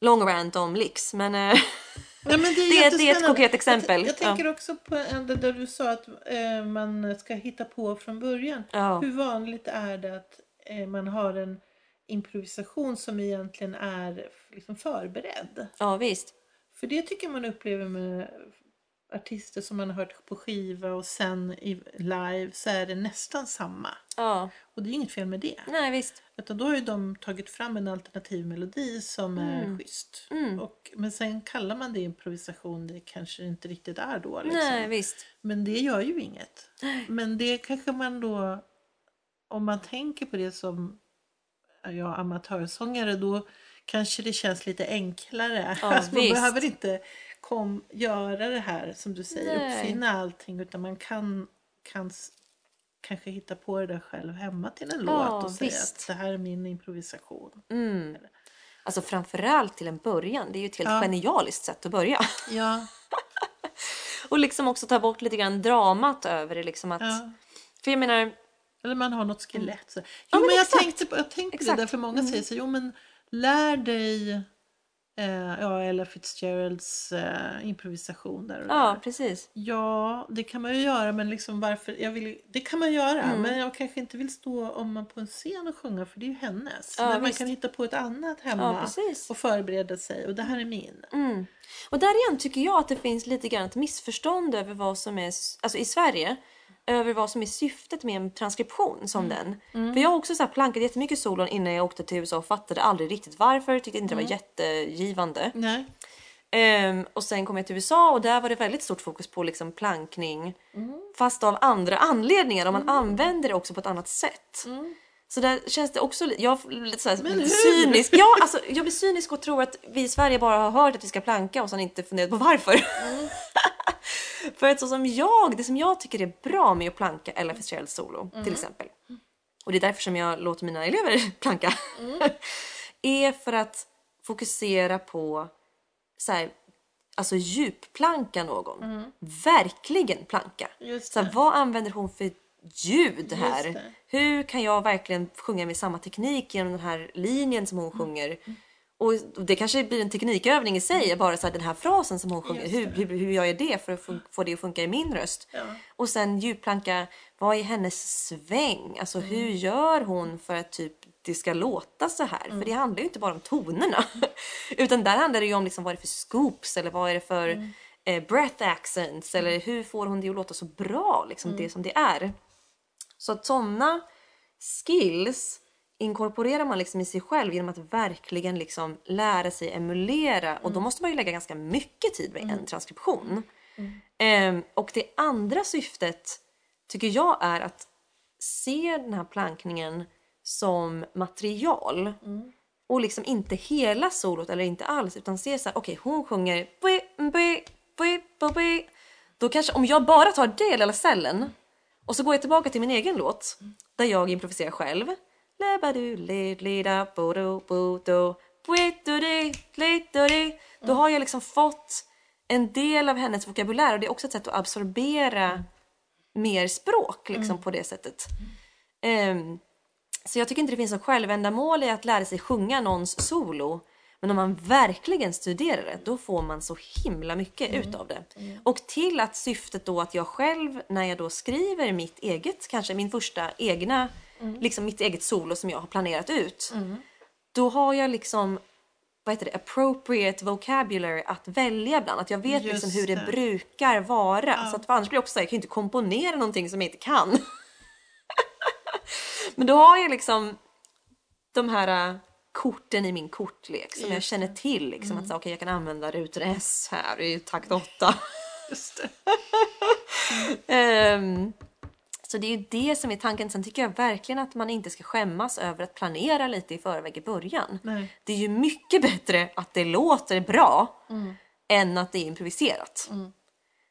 Lång rant om licks men (laughs) Ja, men det, är Det det är ett konkret exempel. Jag, jag tänker också på det där du sa att eh, man ska hitta på från början. Ja. Hur vanligt är det att eh, man har en improvisation som egentligen är liksom förberedd? ja visst. För det tycker man upplever med artister som man har hört på skiva och sen i live så är det nästan samma. Ja, Och det är inget fel med det. nej visst. Utan då har ju de tagit fram en alternativ melodi som är schysst. Och, men sen kallar man det improvisation, det kanske inte riktigt är då. Liksom. Nej visst. Men det gör ju inget. Men det kanske man då, om man tänker på det som ja, amatörsångare, då kanske det känns lite enklare. Ja, (laughs) alltså, man behöver inte kom, göra det här som du säger, Nej. uppfinna allting, utan man kan, kan kanske hitta på det där själv hemma till en Ja, låt och säga visst. att det här är min improvisation. Mm. Alltså framförallt till en början. Det är ju ett helt Ja. genialiskt sätt att börja. (laughs) Ja, Och liksom också ta bort lite grann dramat över det. Liksom att, ja. För jag menar, Eller man har något skelett. Så. Jo, Ja, men men jag exakt. tänkte på, jag tänkte på det Exakt. där för många säger så, jo men lär dig eh, ja, Ella Fitzgeralds eh, improvisation där och ja där. precis. Ja, det kan man ju göra men liksom varför, jag vill, det kan man göra Mm. men jag kanske inte vill stå om man på en scen och sjunga för det är ju hennes. Ja, men man visst. kan hitta på ett annat Ja, hemma precis. och förbereda sig och det här är min. Mm. Och där igen tycker jag att det finns lite grann ett missförstånd över vad som är, alltså i Sverige, över vad som är syftet med en transkription som den. För jag har också så här plankat jättemycket solon innan jag åkte till USA och fattade aldrig riktigt varför, tyckte inte det var jättegivande. Nej. Ehm, och sen kom jag till USA och där var det väldigt stort fokus på liksom plankning. Fast av andra anledningar och man använder det också på ett annat sätt. Så där känns det också jag lite, såhär, lite hur? cynisk. Ja, alltså, jag blir cynisk och tror att vi i Sverige bara har hört att vi ska planka och sen inte funderat på varför. (laughs) (laughs) För att så som jag, det som jag tycker är bra med att planka Ella Fitzgerald solo till exempel. Och det är därför som jag låter mina elever (laughs) planka. (laughs) är för att fokusera på så här, alltså djupplanka någon. Verkligen planka. Så här, vad använder hon för ljud här? Hur kan jag verkligen sjunga med samma teknik genom den här linjen som hon Mm. sjunger? Och och det kanske blir en teknikövning i sig, bara så här, den här frasen som hon sjunger. Mm. Hur, hur, hur gör jag det för att fun- få det att funka i min röst? Ja. Och sen djupplanka, vad är hennes sväng? Alltså Mm. hur gör hon för att typ det ska låta så här? Mm. För det handlar ju inte bara om tonerna. (laughs) Utan där handlar det ju om liksom vad är det för scoops eller vad är det för Mm. eh, breath accents eller hur får hon det att låta så bra, liksom Mm. det som det är. Så att sådana skills inkorporerar man liksom i sig själv genom att verkligen liksom lära sig emulera och då måste man ju lägga ganska mycket tid vid en transkription. Ehm, och det andra syftet tycker jag är att se den här plankningen som material. Och liksom inte hela solot eller inte alls utan se så här, okej hon sjunger då kanske om jag bara tar det lilla cellen och så går jag tillbaka till min egen låt där jag improviserar själv. Då har jag liksom fått en del av hennes vokabulär och det är också ett sätt att absorbera mer språk liksom på det sättet. Ehm, så jag tycker inte det finns något självändamål i att lära sig sjunga någons solo. Men om man verkligen studerar det, då får man så himla mycket utav det. Och till att syftet då att jag själv, när jag då skriver mitt eget, kanske min första egna, liksom mitt eget solo som jag har planerat ut. Då har jag liksom, vad heter det, appropriate vocabulary att välja bland. Att jag vet Just liksom hur det, det. brukar vara. Så att för annars blir det också så här, jag kan ju inte komponera någonting som jag inte kan. (laughs) Men då har jag liksom de här äh, korten i min kortlek som jag Just känner till. Liksom, att så, okay, jag kan använda rutor S här i takt (laughs) 8. Just det. (laughs) Ehm, så det är ju det som är tanken. Sen tycker jag verkligen att man inte ska skämmas över att planera lite i förväg i början. Nej. Det är ju mycket bättre att det låter bra än att det är improviserat.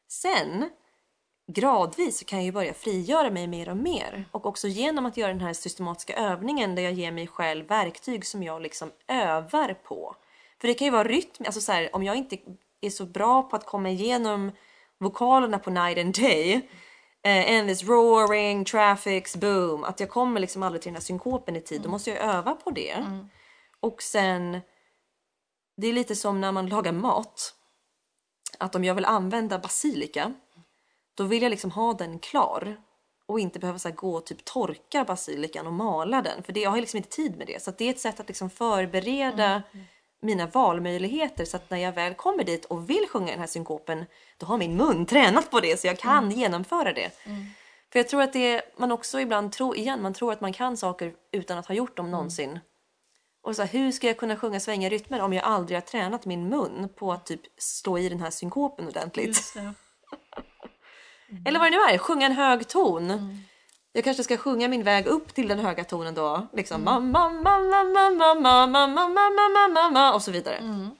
Sen gradvis så kan jag ju börja frigöra mig mer och mer. Och också genom att göra den här systematiska övningen där jag ger mig själv verktyg som jag liksom övar på. För det kan ju vara rytm, alltså så här, om jag inte är så bra på att komma igenom vokalerna på night and day eh, this roaring traffics boom, att jag kommer liksom aldrig till den här synkopen i tid, då måste jag öva på det. Och sen, det är lite som när man lagar mat. Att om jag vill använda basilika då vill jag liksom ha den klar och inte behöva så gå och typ torka basilikan och mala den för det, jag har liksom inte tid med det. Så det är ett sätt att liksom förbereda mina valmöjligheter så att när jag väl kommer dit och vill sjunga den här synkopen då har min mun tränat på det så jag kan genomföra det. För jag tror att det man också ibland tror, igen, man tror att man kan saker utan att ha gjort dem någonsin. Och så här, hur ska jag kunna sjunga svänga rytmer om jag aldrig har tränat min mun på att typ slå i den här synkopen ordentligt? Det. (laughs) Eller vad det nu är, sjunga en hög ton. Jag kanske ska sjunga min väg upp till den höga tonen då. Liksom mamma, mamma, mamma, mamma, mamma, mamma, mamma och så vidare.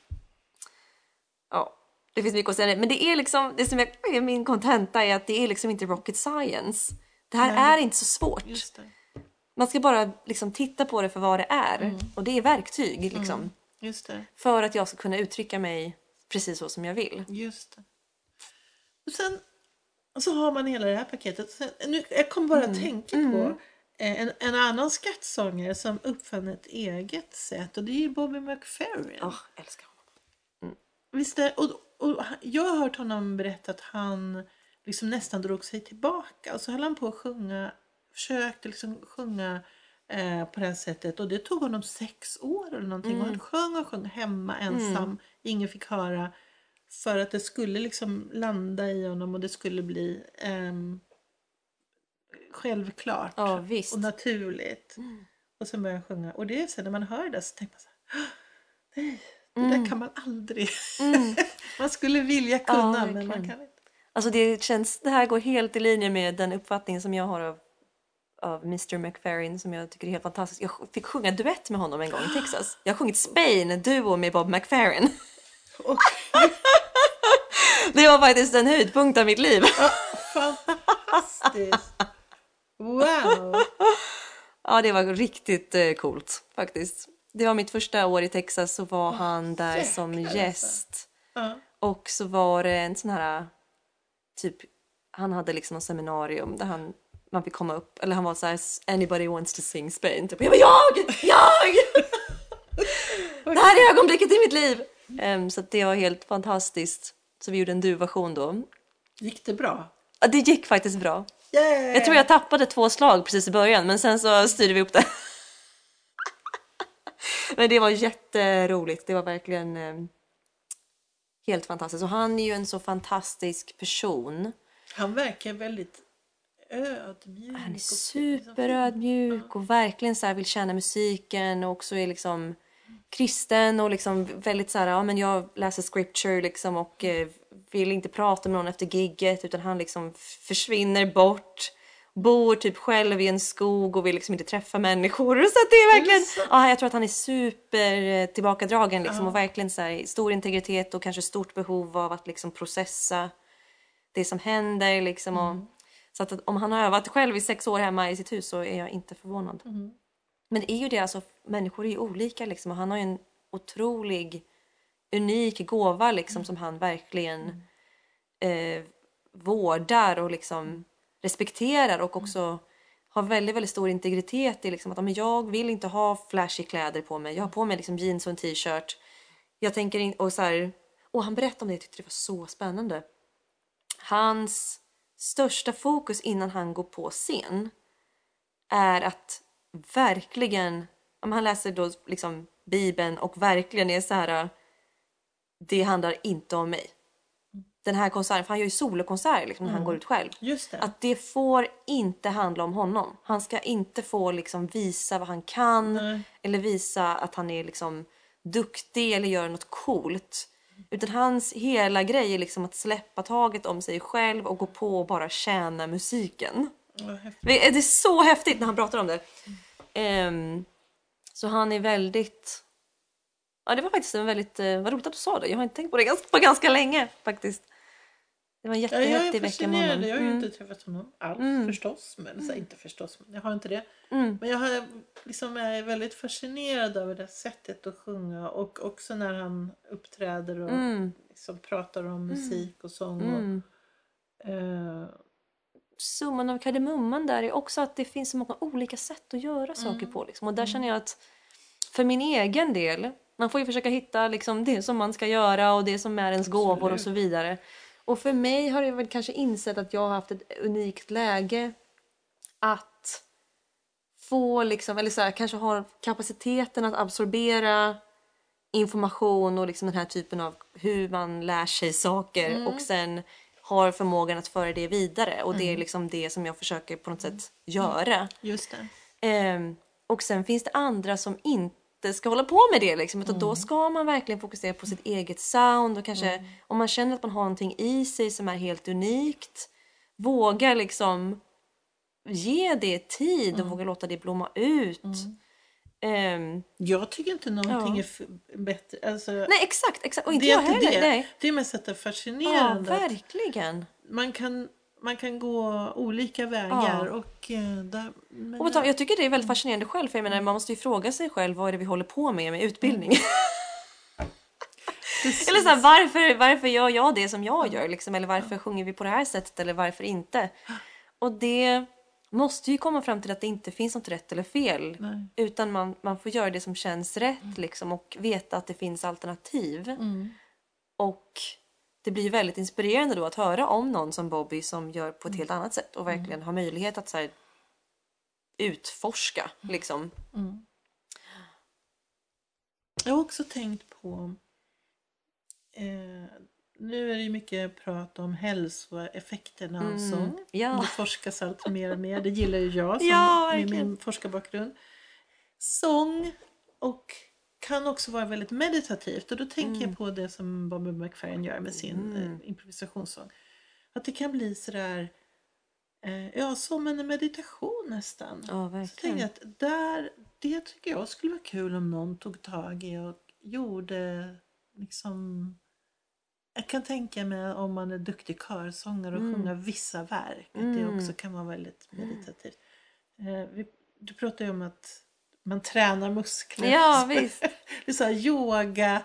Ja, det finns mycket att säga. Men det är liksom, det som jag, min kontenta är att det är liksom inte rocket science. Det här Nej. är inte så svårt. Man ska bara liksom titta på det för vad det är. Och det är verktyg liksom. Just det. För att jag ska kunna uttrycka mig precis så som jag vill. Just det. Och sen och så har man hela det här paketet. Sen, nu, jag kom bara att tänka på eh, en, en annan skattsångare som uppfann ett eget sätt och det är ju Bobby McFerrin. Åh, älskar honom. Visst är, och, och jag har hört honom berätta att han liksom nästan drog sig tillbaka. Och så höll han på att sjunga, försökte liksom sjunga eh, på det här sättet. Och det tog honom sex år eller någonting. Och han sjöng och sjöng hemma ensam, ingen fick höra för att det skulle liksom landa i honom och det skulle bli ehm, självklart Ja, visst. och naturligt. Och så började han sjunga och det är så när man hör det så tänker man så här, "Åh, nej, det där kan man aldrig. (laughs) Man skulle vilja kunna Ja, men man kan inte. Alltså det känns, det här går helt i linje med den uppfattning som jag har av, av Mr McFerrin som jag tycker är helt fantastisk. Jag fick sjunga duett med honom en gång i Texas. Jag har sjungit Spain, duo med Bob McFerrin. Och, Det var faktiskt en höjdpunkt av mitt liv. fantastiskt! Wow! Ja, det var riktigt eh, coolt faktiskt. Det var mitt första år i Texas så var han där som alltså. gäst. Ja. Och så var det en sån här typ, han hade liksom en seminarium där han man fick komma upp, eller han var så här anybody wants to sing Spain. Typ. Jag bara jag! Jag! (laughs) det här är ögonblicket i mitt liv! Em, så det var helt fantastiskt. Så vi gjorde en du-version då. Gick det bra? Ja, det gick faktiskt bra. Yeah. Jag tror jag tappade två slag precis i början men sen så styrde vi upp det. (laughs) men det var jätteroligt. Det var verkligen eh, helt fantastiskt. Och han är ju en så fantastisk person. Han verkar väldigt ödmjuk. Han är superödmjuk och verkligen så vill känna musiken och också är liksom kristen och liksom väldigt så här, ja men jag läser scripture liksom och eh, vill inte prata med någon efter gigget utan han liksom försvinner bort. Bor typ själv i en skog och vill liksom inte träffa människor. (laughs) Så det är verkligen, ja jag tror att han är super eh, tillbakadragen liksom och verkligen så här, stor integritet och kanske stort behov av att liksom processa det som händer liksom. Och, Så att om han har övat själv i sex år hemma i sitt hus så är jag inte förvånad. Men det är ju det, alltså människor är ju olika liksom och han har ju en otrolig unik gåva liksom som han verkligen eh, vårdar och liksom respekterar och också har väldigt, väldigt stor integritet i liksom att men jag vill inte ha flashy kläder på mig. Jag har på mig liksom jeans och en t-shirt. Jag tänker in och så här, och han berättade om det, jag tyckte det var så spännande. Hans största fokus innan han går på scen är att verkligen, om han läser då liksom bibeln och verkligen är så här, det handlar inte om mig. Den här konserten, för han gör ju solokonserter liksom, när han går ut själv. Det. Att det får inte handla om honom. Han ska inte få liksom visa vad han kan Nej. eller visa att han är liksom duktig eller gör något coolt. Utan hans hela grej är liksom att släppa taget om sig själv och gå på och bara tjäna musiken. Det är så häftigt när han pratar om det. Ehm, så han är väldigt... Ja, det var faktiskt en väldigt... Uh, vad roligt att du sa det. Jag har inte tänkt på det ganska, på ganska länge faktiskt. Det var en Ja, jättehäftig vecka med honom. Jag har ju Mm. inte träffat honom alls Mm. förstås. Men, så, inte förstås, men jag har inte det. Mm. Men jag har, liksom, är väldigt fascinerad över det sättet att sjunga och också när han uppträder och Mm. liksom, pratar om musik och sång. Mm. Och, eh, Summan av kardemumman där är också att det finns så många olika sätt att göra saker på. Liksom. Och där känner jag att för min egen del, man får ju försöka hitta liksom det som man ska göra och det som är ens gåvor och Absolut. så vidare. Och för mig har jag väl kanske insett att jag har haft ett unikt läge att få liksom, eller så här, kanske har kapaciteten att absorbera information och liksom den här typen av hur man lär sig saker och sen har förmågan att föra det vidare. Och det är liksom det som jag försöker på något sätt göra. just det. Ehm, och sen finns det andra som inte ska hålla på med det liksom, utan då ska man verkligen fokusera på sitt eget sound och kanske om man känner att man har någonting i sig som är helt unikt våga liksom ge det tid och våga låta det blomma ut. Ehm, Jag tycker inte någonting Ja. är bättre. Alltså, nej exakt, exakt och inte det är jag heller. det. Nej. Det är mest att det är Ja, fascinerande. att verkligen. man, kan, man kan gå olika vägar. Ja. Och, eh, där, men, Och jag tycker det är väldigt fascinerande själv för jag menar, man måste ju fråga sig själv vad är det vi håller på med med utbildning. (laughs) precis. Eller så här, varför, varför gör jag det som jag gör? Liksom? Eller varför sjunger vi på det här sättet? Eller varför inte? Och det måste ju komma fram till att det inte finns något rätt eller fel. Nej. Utan man, man får göra det som känns rätt liksom, och veta att det finns alternativ. Mm. Och det blir väldigt inspirerande då att höra om någon som Bobby som gör på ett helt annat sätt och verkligen har möjlighet att så här, utforska. Liksom. Jag har också tänkt på... Eh, nu är det ju mycket prat om hälsoeffekterna av sång. Mm. Ja. Det forskas allt mer och mer. Det gillar ju jag som, Ja, med min forskarbakgrund. Sång och kan också vara väldigt meditativt och då tänker jag på det som Bobby McFerrin gör med sin eh, improvisationssång. Att det kan bli sådär, eh, ja som en meditation nästan. Ja, Så tänker jag att där, det tycker jag skulle vara kul om någon tog tag i och gjorde liksom jag kan tänka mig om man är duktig körsångare och Mm. sjunga vissa verk. Att det också kan vara väldigt meditativt. Eh, vi, du pratade ju om att man tränar muskler. Ja, (laughs) visst. det är så här yoga,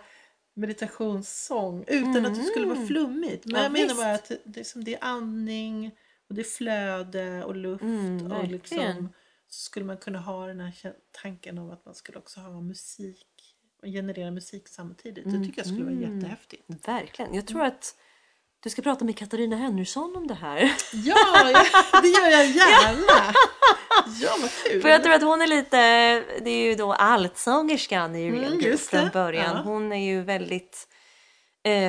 meditationssång utan att det skulle vara flummigt. Men Mm. Ja, jag menar visst. bara att det, är som det är andning och det är flöde och luft. Mm, och liksom, så skulle man kunna ha den här tanken om att man skulle också ha musik och generera musik samtidigt. Det tycker jag skulle vara Mm. jättehäftigt. Verkligen. Jag tror att du ska prata med Katarina Henrysson om det här. Ja, det gör jag (laughs) gärna! Ja, vad kul! För jag tror att hon är lite, det är ju då altsångerskan i Real Mm, från början. Ja. Hon är ju väldigt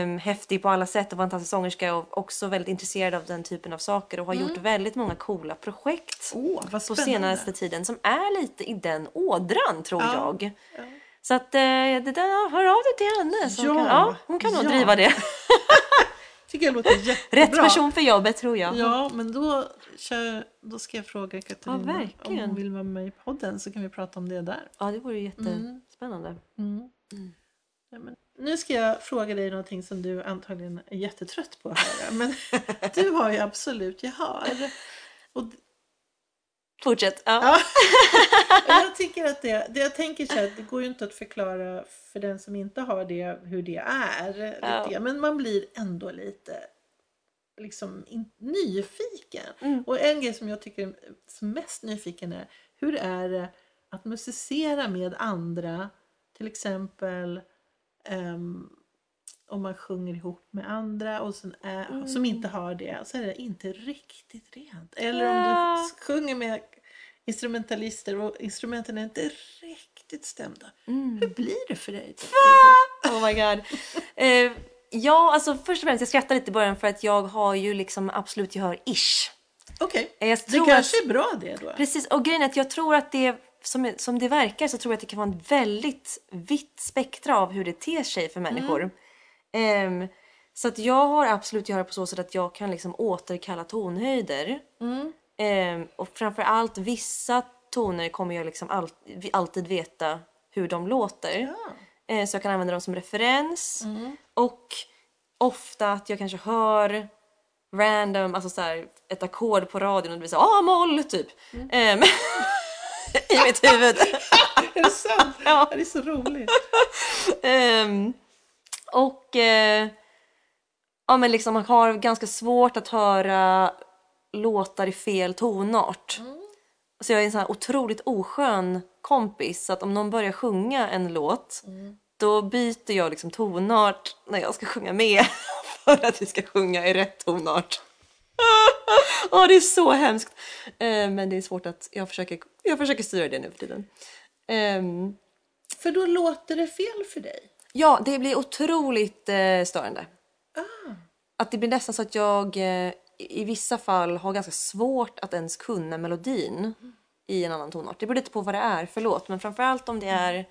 um, häftig på alla sätt och fantastisk sångerska och också väldigt intresserad av den typen av saker och har gjort väldigt många coola projekt vad på Mm. senaste tiden som är lite i den ådran tror Ja, jag. ja. Så att eh, det där, hör av dig till henne. Så Ja, hon kan, ja, hon kan nog ja. driva det. (laughs) tycker jag låter (laughs) jättebra. Rätt person för jobbet tror jag. Ja, men då, kör, då ska jag fråga Katarina om verkligen. hon vill vara med i podden så kan vi prata om det där. Ja, det vore ju jättespännande. Ja, men nu ska jag fråga dig någonting som du antagligen är jättetrött på att höra. Men (laughs) du har ju absolut gehör. Och Fortsätt. Ja. (laughs) Jag tycker att det, det jag tänker så här, det går ju inte att förklara för den som inte har det hur det är. Ja. Men man blir ändå lite liksom in, nyfiken. Mm. Och en grej som jag tycker är mest nyfiken är hur är det att musicera med andra? Till exempel ehm, om man sjunger ihop med andra och sen är, Mm. som inte har det så är det inte riktigt rent. Eller om Ja. du sjunger med instrumentalister och instrumenten är inte riktigt stämda. Mm. Hur blir det för dig? Oh my god. (laughs) Eh, ja, alltså först och främst, jag skrattar lite i början för att jag har ju liksom absolut gehör-ish. Okej, Eh, Jag det kanske att, är bra det då. Precis, och grejen är att jag tror att det som, som det verkar så tror jag att det kan vara en väldigt vitt spektra av hur det ter sig för människor. Ehm, så att jag har absolut gehör på så sätt att jag kan liksom återkalla tonhöjder. Ehm, och framförallt vissa toner kommer jag liksom all, alltid veta hur de låter. Ja. Eh, Så jag kan använda dem som referens. Och ofta att jag kanske hör random, alltså så här, ett ackord på radion och det blir så här, ah moll typ. Ehm, (laughs) I mitt huvud. (laughs) Är det sant? Ja. Det är så roligt. (laughs) Ehm, och eh, ja men liksom man har ganska svårt att höra låtar i fel tonart. Så jag är en sån här otroligt oskön kompis så att om någon börjar sjunga en låt då byter jag liksom tonart när jag ska sjunga med (laughs) för att vi ska sjunga i rätt tonart. (laughs) Ja, det är så hemskt. Eh, men det är svårt att, jag försöker, jag försöker styra det nu för tiden. Ehm, För då låter det fel för dig. Ja, det blir otroligt eh, störande. Ah. Att det blir nästan så att jag eh, i vissa fall har ganska svårt att ens kunna melodin i en annan tonart. Det beror lite på vad det är för låt, men framförallt om det är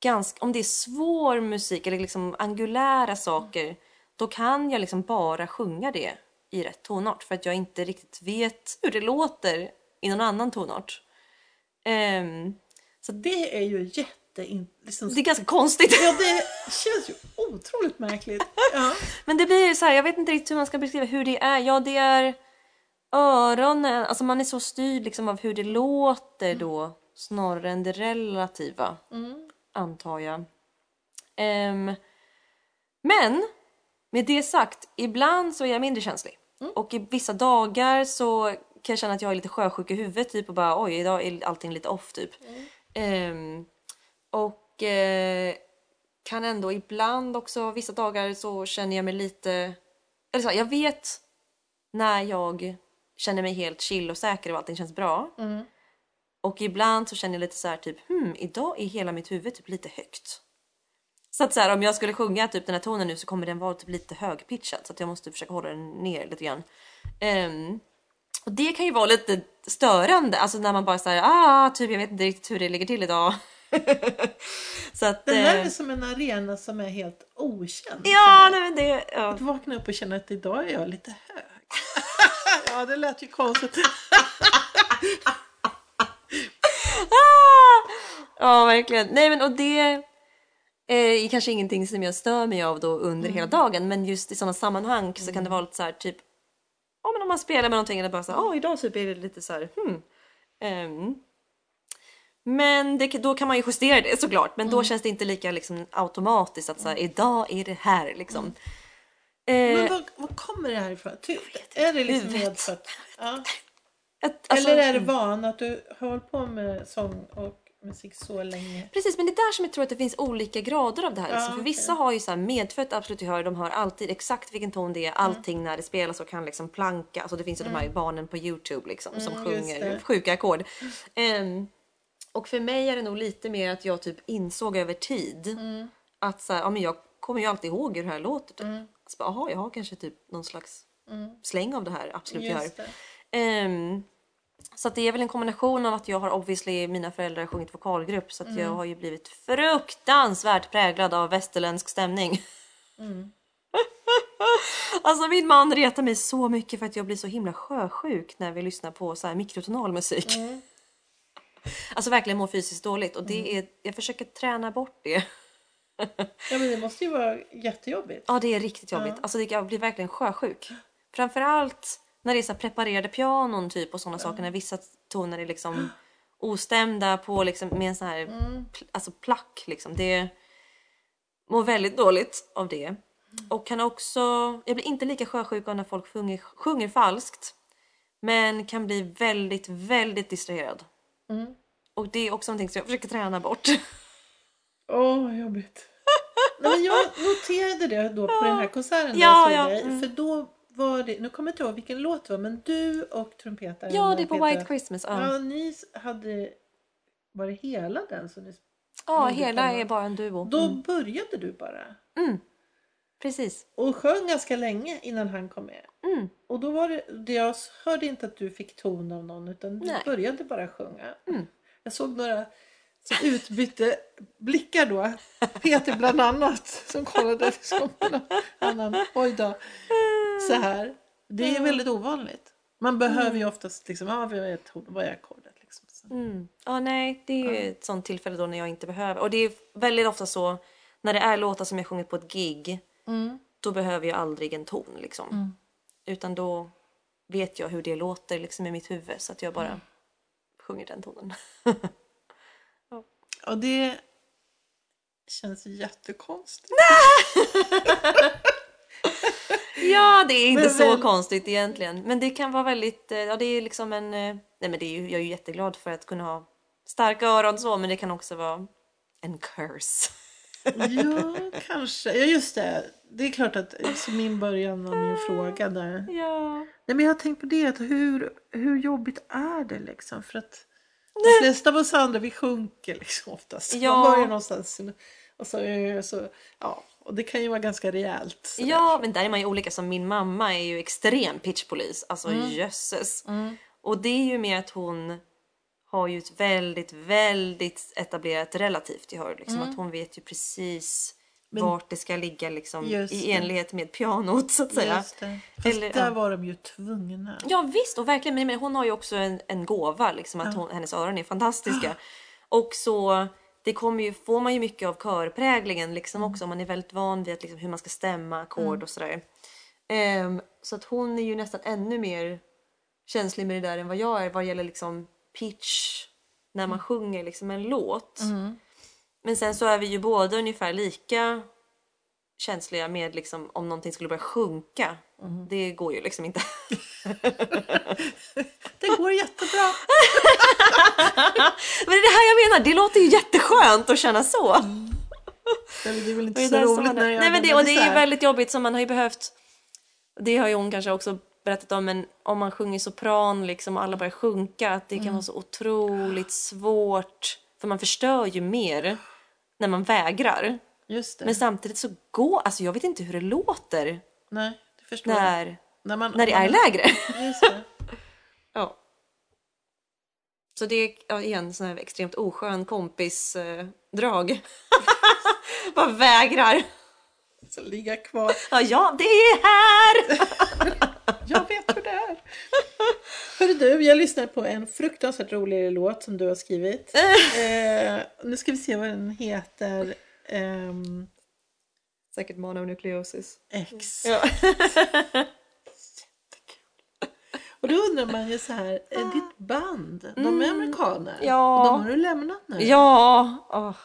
ganska, om det är svår musik eller liksom angulära saker, då kan jag liksom bara sjunga det i rätt tonart för att jag inte riktigt vet hur det låter i någon annan tonart. Ehm, så Det är ju jätte... Liksom, det är ganska konstigt. Ja, det känns ju otroligt märkligt. (laughs) Ja. Men det blir ju så här, jag vet inte riktigt hur man ska beskriva hur det är. Ja, det är öronen, alltså man är så styrd liksom av hur det låter då snarare än det relativa, antar jag. Ehm, men med det sagt, ibland så är jag mindre känslig. Och i vissa dagar så kan jag känna att jag är lite sjösjuk i huvudet typ och bara oj, idag är allting lite off typ. Ehm, och eh, kan ändå ibland också, vissa dagar så känner jag mig lite, eller så jag vet när jag känner mig helt chill och säker och allting känns bra. Och ibland så känner jag lite så här typ, hmm, idag är hela mitt huvud typ lite högt. Så att så här, om jag skulle sjunga typ den här tonen nu så kommer den vara typ lite högpitchad så att jag måste försöka hålla den ner lite grann. Ehm, och det kan ju vara lite störande, alltså när man bara säger ah, typ jag vet inte riktigt hur det ligger till idag. (laughs) så att... Det här eh, är som en arena som är helt okänd. Ja, nej men det... Ja. Att vakna upp och känna att idag är jag lite hög. (laughs) ja, det lät ju konstigt. Ah! Ja, verkligen. Nej, men och det är kanske ingenting som jag stör mig av då under hela dagen, men just i sådana sammanhang så kan det vara lite så här typ, ja men om man spelar med någonting eller bara så här, åh idag så blir det lite så här, hmm. Ehm. Men det, då kan man ju justera det såklart, men då känns det inte lika liksom automatiskt att så här, idag är det här liksom. Men Eh, var, var kommer det här ifrån? Ty, är det liksom medfött? Ja. alltså- Eller är det van att du har hållit på med sång och musik så länge? Precis, men det är där som jag tror att det finns olika grader av det här. Ja, liksom. För okej. vissa har ju så här medfött absolut gehör, de hör alltid exakt vilken ton det är, Mm. allting när det spelas och kan liksom planka. Alltså det finns ju de här barnen på Youtube liksom som Mm, sjunger sjuka ackord. Ehm, och för mig är det nog lite mer att jag typ insåg över tid Mm. att så här, ja, men jag kommer ju alltid ihåg hur det här låter. Typ. Så bara, Jaha, jag har kanske typ någon slags släng av det här absolut. Mm. Just det. Ehm, så det är väl en kombination av att jag har obviously mina föräldrar sjungit vokalgrupp så att jag har ju blivit fruktansvärt präglad av västerländsk stämning. (laughs) alltså min man retar mig så mycket för att jag blir så himla sjösjuk när vi lyssnar på så här mikrotonal musik. (laughs) Alltså verkligen mår fysiskt dåligt och det är, jag försöker träna bort det. Ja, men det måste ju vara jättejobbigt. Ja, det är riktigt jobbigt. Alltså, det- jag blir verkligen sjösjuk. Framförallt när det är så preparerade pianon typ och sådana saker. När vissa toner är liksom (gasps) ostämda på liksom med en sån här pl- alltså plack. Liksom. Det mår väldigt dåligt av det. Och kan också, jag blir inte lika sjösjuk av när folk sjunger, sjunger falskt. Men kan bli väldigt, väldigt distraherad. Och det är också någonting som jag försöker träna bort. Åh, vad jobbigt. (laughs) Nej, men jag noterade det då på den här konserten Ja, jag såg ja, dig. För då var det, nu kommer jag inte ihåg vilken låt det var, men du och trumpetaren ja, det är på Peter, White Christmas. Ja, Ja, ni hade, var det hela den som ni ja hela är bara en duo. Då började du bara. Precis. Och sjöng ganska länge innan han kom med. Mm. Och då var det, jag hörde inte att du fick ton av någon utan du Nej. började bara sjunga. Mm. Jag såg några som utbytte blickar då. Peter bland annat som kollade liksom på någon annan. Oj då. Så här. Det är väldigt ovanligt. Man behöver ju oftast liksom, ja, vad är, vad är ackordet liksom. Så. Mm. Ja, nej, det är ju ett sånt tillfälle då när jag inte behöver. Och det är väldigt ofta så när det är låtar som jag sjungit på ett gig. Mm. Då behöver jag aldrig en ton liksom. Mm. Utan då vet jag hur det låter liksom i mitt huvud så att jag bara Mm. sjunger den tonen. (laughs) Och det känns jättekonstigt. (laughs) ja, det är inte Men så väl- konstigt egentligen. Men det kan vara väldigt, eh, ja det är liksom en, eh, nej men det är ju, jag är ju jätteglad för att kunna ha starka öron så men det kan också vara en curse. Ja, kanske. Ja, just det. Det är klart att så min början av min fråga där. Ja. Nej, men jag har tänkt på det, att hur, hur jobbigt är det liksom? För att de flesta av oss andra, vi sjunker liksom oftast. Ja. Man börjar någonstans och så, så ja, och det kan ju vara ganska rejält. sådär. Ja, men där är man ju olika. Som min mamma är ju extrem pitchpolis. Alltså jösses. Och det är ju mer att hon har ju ett väldigt, väldigt etablerat relativt gehör. Liksom. Att hon vet ju precis vart det ska ligga liksom, i enlighet med pianot så att säga. Just det. Fast Eller, där ja. var de ju tvungna. Ja visst, och verkligen. Men men hon har ju också en, en gåva, liksom, att hon, hennes öron är fantastiska. (gasps) Och så det kommer ju, får man ju mycket av körpräglingen liksom också. Man är väldigt van vid att, liksom, hur man ska stämma ackord och sådär. Ehm, så att hon är ju nästan ännu mer känslig med det där än vad jag är vad gäller liksom pitch när man sjunger liksom en låt. Men sen så är vi ju båda ungefär lika känsliga med liksom om någonting skulle börja sjunka. Det går ju liksom inte. (laughs) Det går jättebra. (laughs) Men det är det här jag menar, det låter ju jätteskönt att känna så. Det är väl inte Det så roligt när jag Nej men det, och det är ju väldigt jobbigt som man har ju behövt Det har ju hon kanske också berättat om men om man sjunger sopran liksom och alla börjar sjunka att det Mm. kan vara så otroligt svårt för man förstör ju mer när man vägrar. Men samtidigt så går, alltså jag vet inte hur det låter Nej, det förstår jag. när, När, man, när det är man- lägre. Just det. (laughs) Ja. Så det är ja, igen sån här extremt oskön kompisdrag. Eh. (laughs) Bara vägrar. Så ligga kvar. Ja, ja, det är här! (laughs) Jag vet hur det är. Hörru du, jag lyssnar på en fruktansvärt rolig låt som du har skrivit. eh, nu ska vi se vad den heter. Ehm, Säkert mononukleosis. X. Ja. Och då undrar man ju så här, är ditt band, de är amerikaner? Mm. Ja. Och de har du lämnat nu? Ja, åh.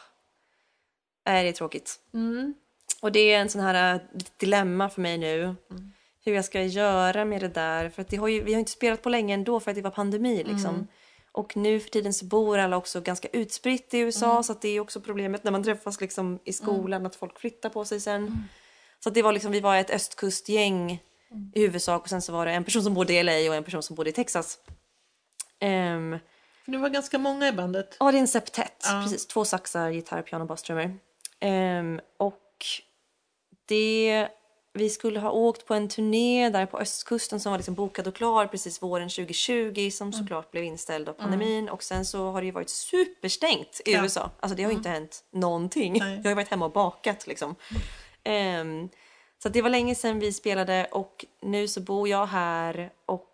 Nej, det är tråkigt. Mm. Och det är en sån här äh, dilemma för mig nu. Hur jag ska göra med det där. För att det har ju, vi har inte spelat på länge ändå för att det var pandemi liksom. Och nu för tiden så bor alla också ganska utspritt i USA så att det är också problemet när man träffas liksom i skolan att folk flyttar på sig sen. Så att det var liksom, vi var ett östkustgäng i huvudsak och sen så var det en person som bodde i LA och en person som bodde i Texas. Ehm, För det var ganska många i bandet. Ja, det är en septett. Ja. Precis. Två saxar, gitarr, piano, basstrummor. Ehm, och det... Vi skulle ha åkt på en turné där på östkusten som var liksom bokad och klar precis våren 2020 som Mm. såklart blev inställd av pandemin. Och sen så har det ju varit superstängt i Ja. Mm. USA. Alltså det har ju inte hänt någonting. Nej. Jag har ju varit hemma och bakat liksom. Ehm, så att det var länge sedan vi spelade och nu så bor jag här och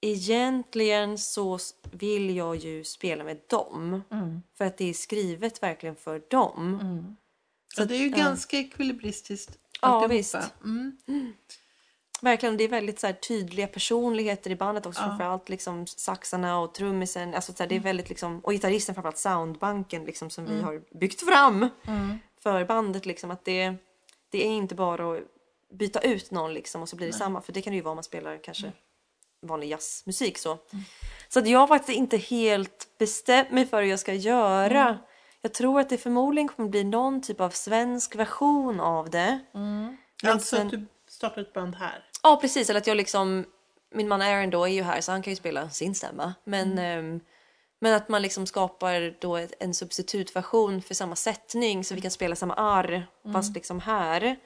egentligen så vill jag ju spela med dem. För att det är skrivet verkligen för dem. Så det är ju ganska ekvilibristiskt Ja, visst. Mm. Verkligen, det är väldigt så här, tydliga personligheter i bandet också. Framförallt liksom saxarna och trummisen. Alltså, så här, det är väldigt, liksom, och gitarristen framförallt soundbanken liksom, som vi har byggt fram för bandet. Liksom, att det, det är inte bara att byta ut någon liksom, och så blir det samma. För det kan det ju vara om man spelar kanske vanlig jazzmusik. Så, så att jag har faktiskt inte helt bestämt mig för hur jag ska göra. Jag tror att det förmodligen kommer bli någon typ av svensk version av det. Men Alltså sen- att du startar ett band här. Ja precis, eller att jag liksom Min man Aaron då är ju här så han kan ju spela sin stämma. Men, ehm, men att man liksom skapar då en substitutversion för samma sättning så vi kan spela samma arr fast liksom här.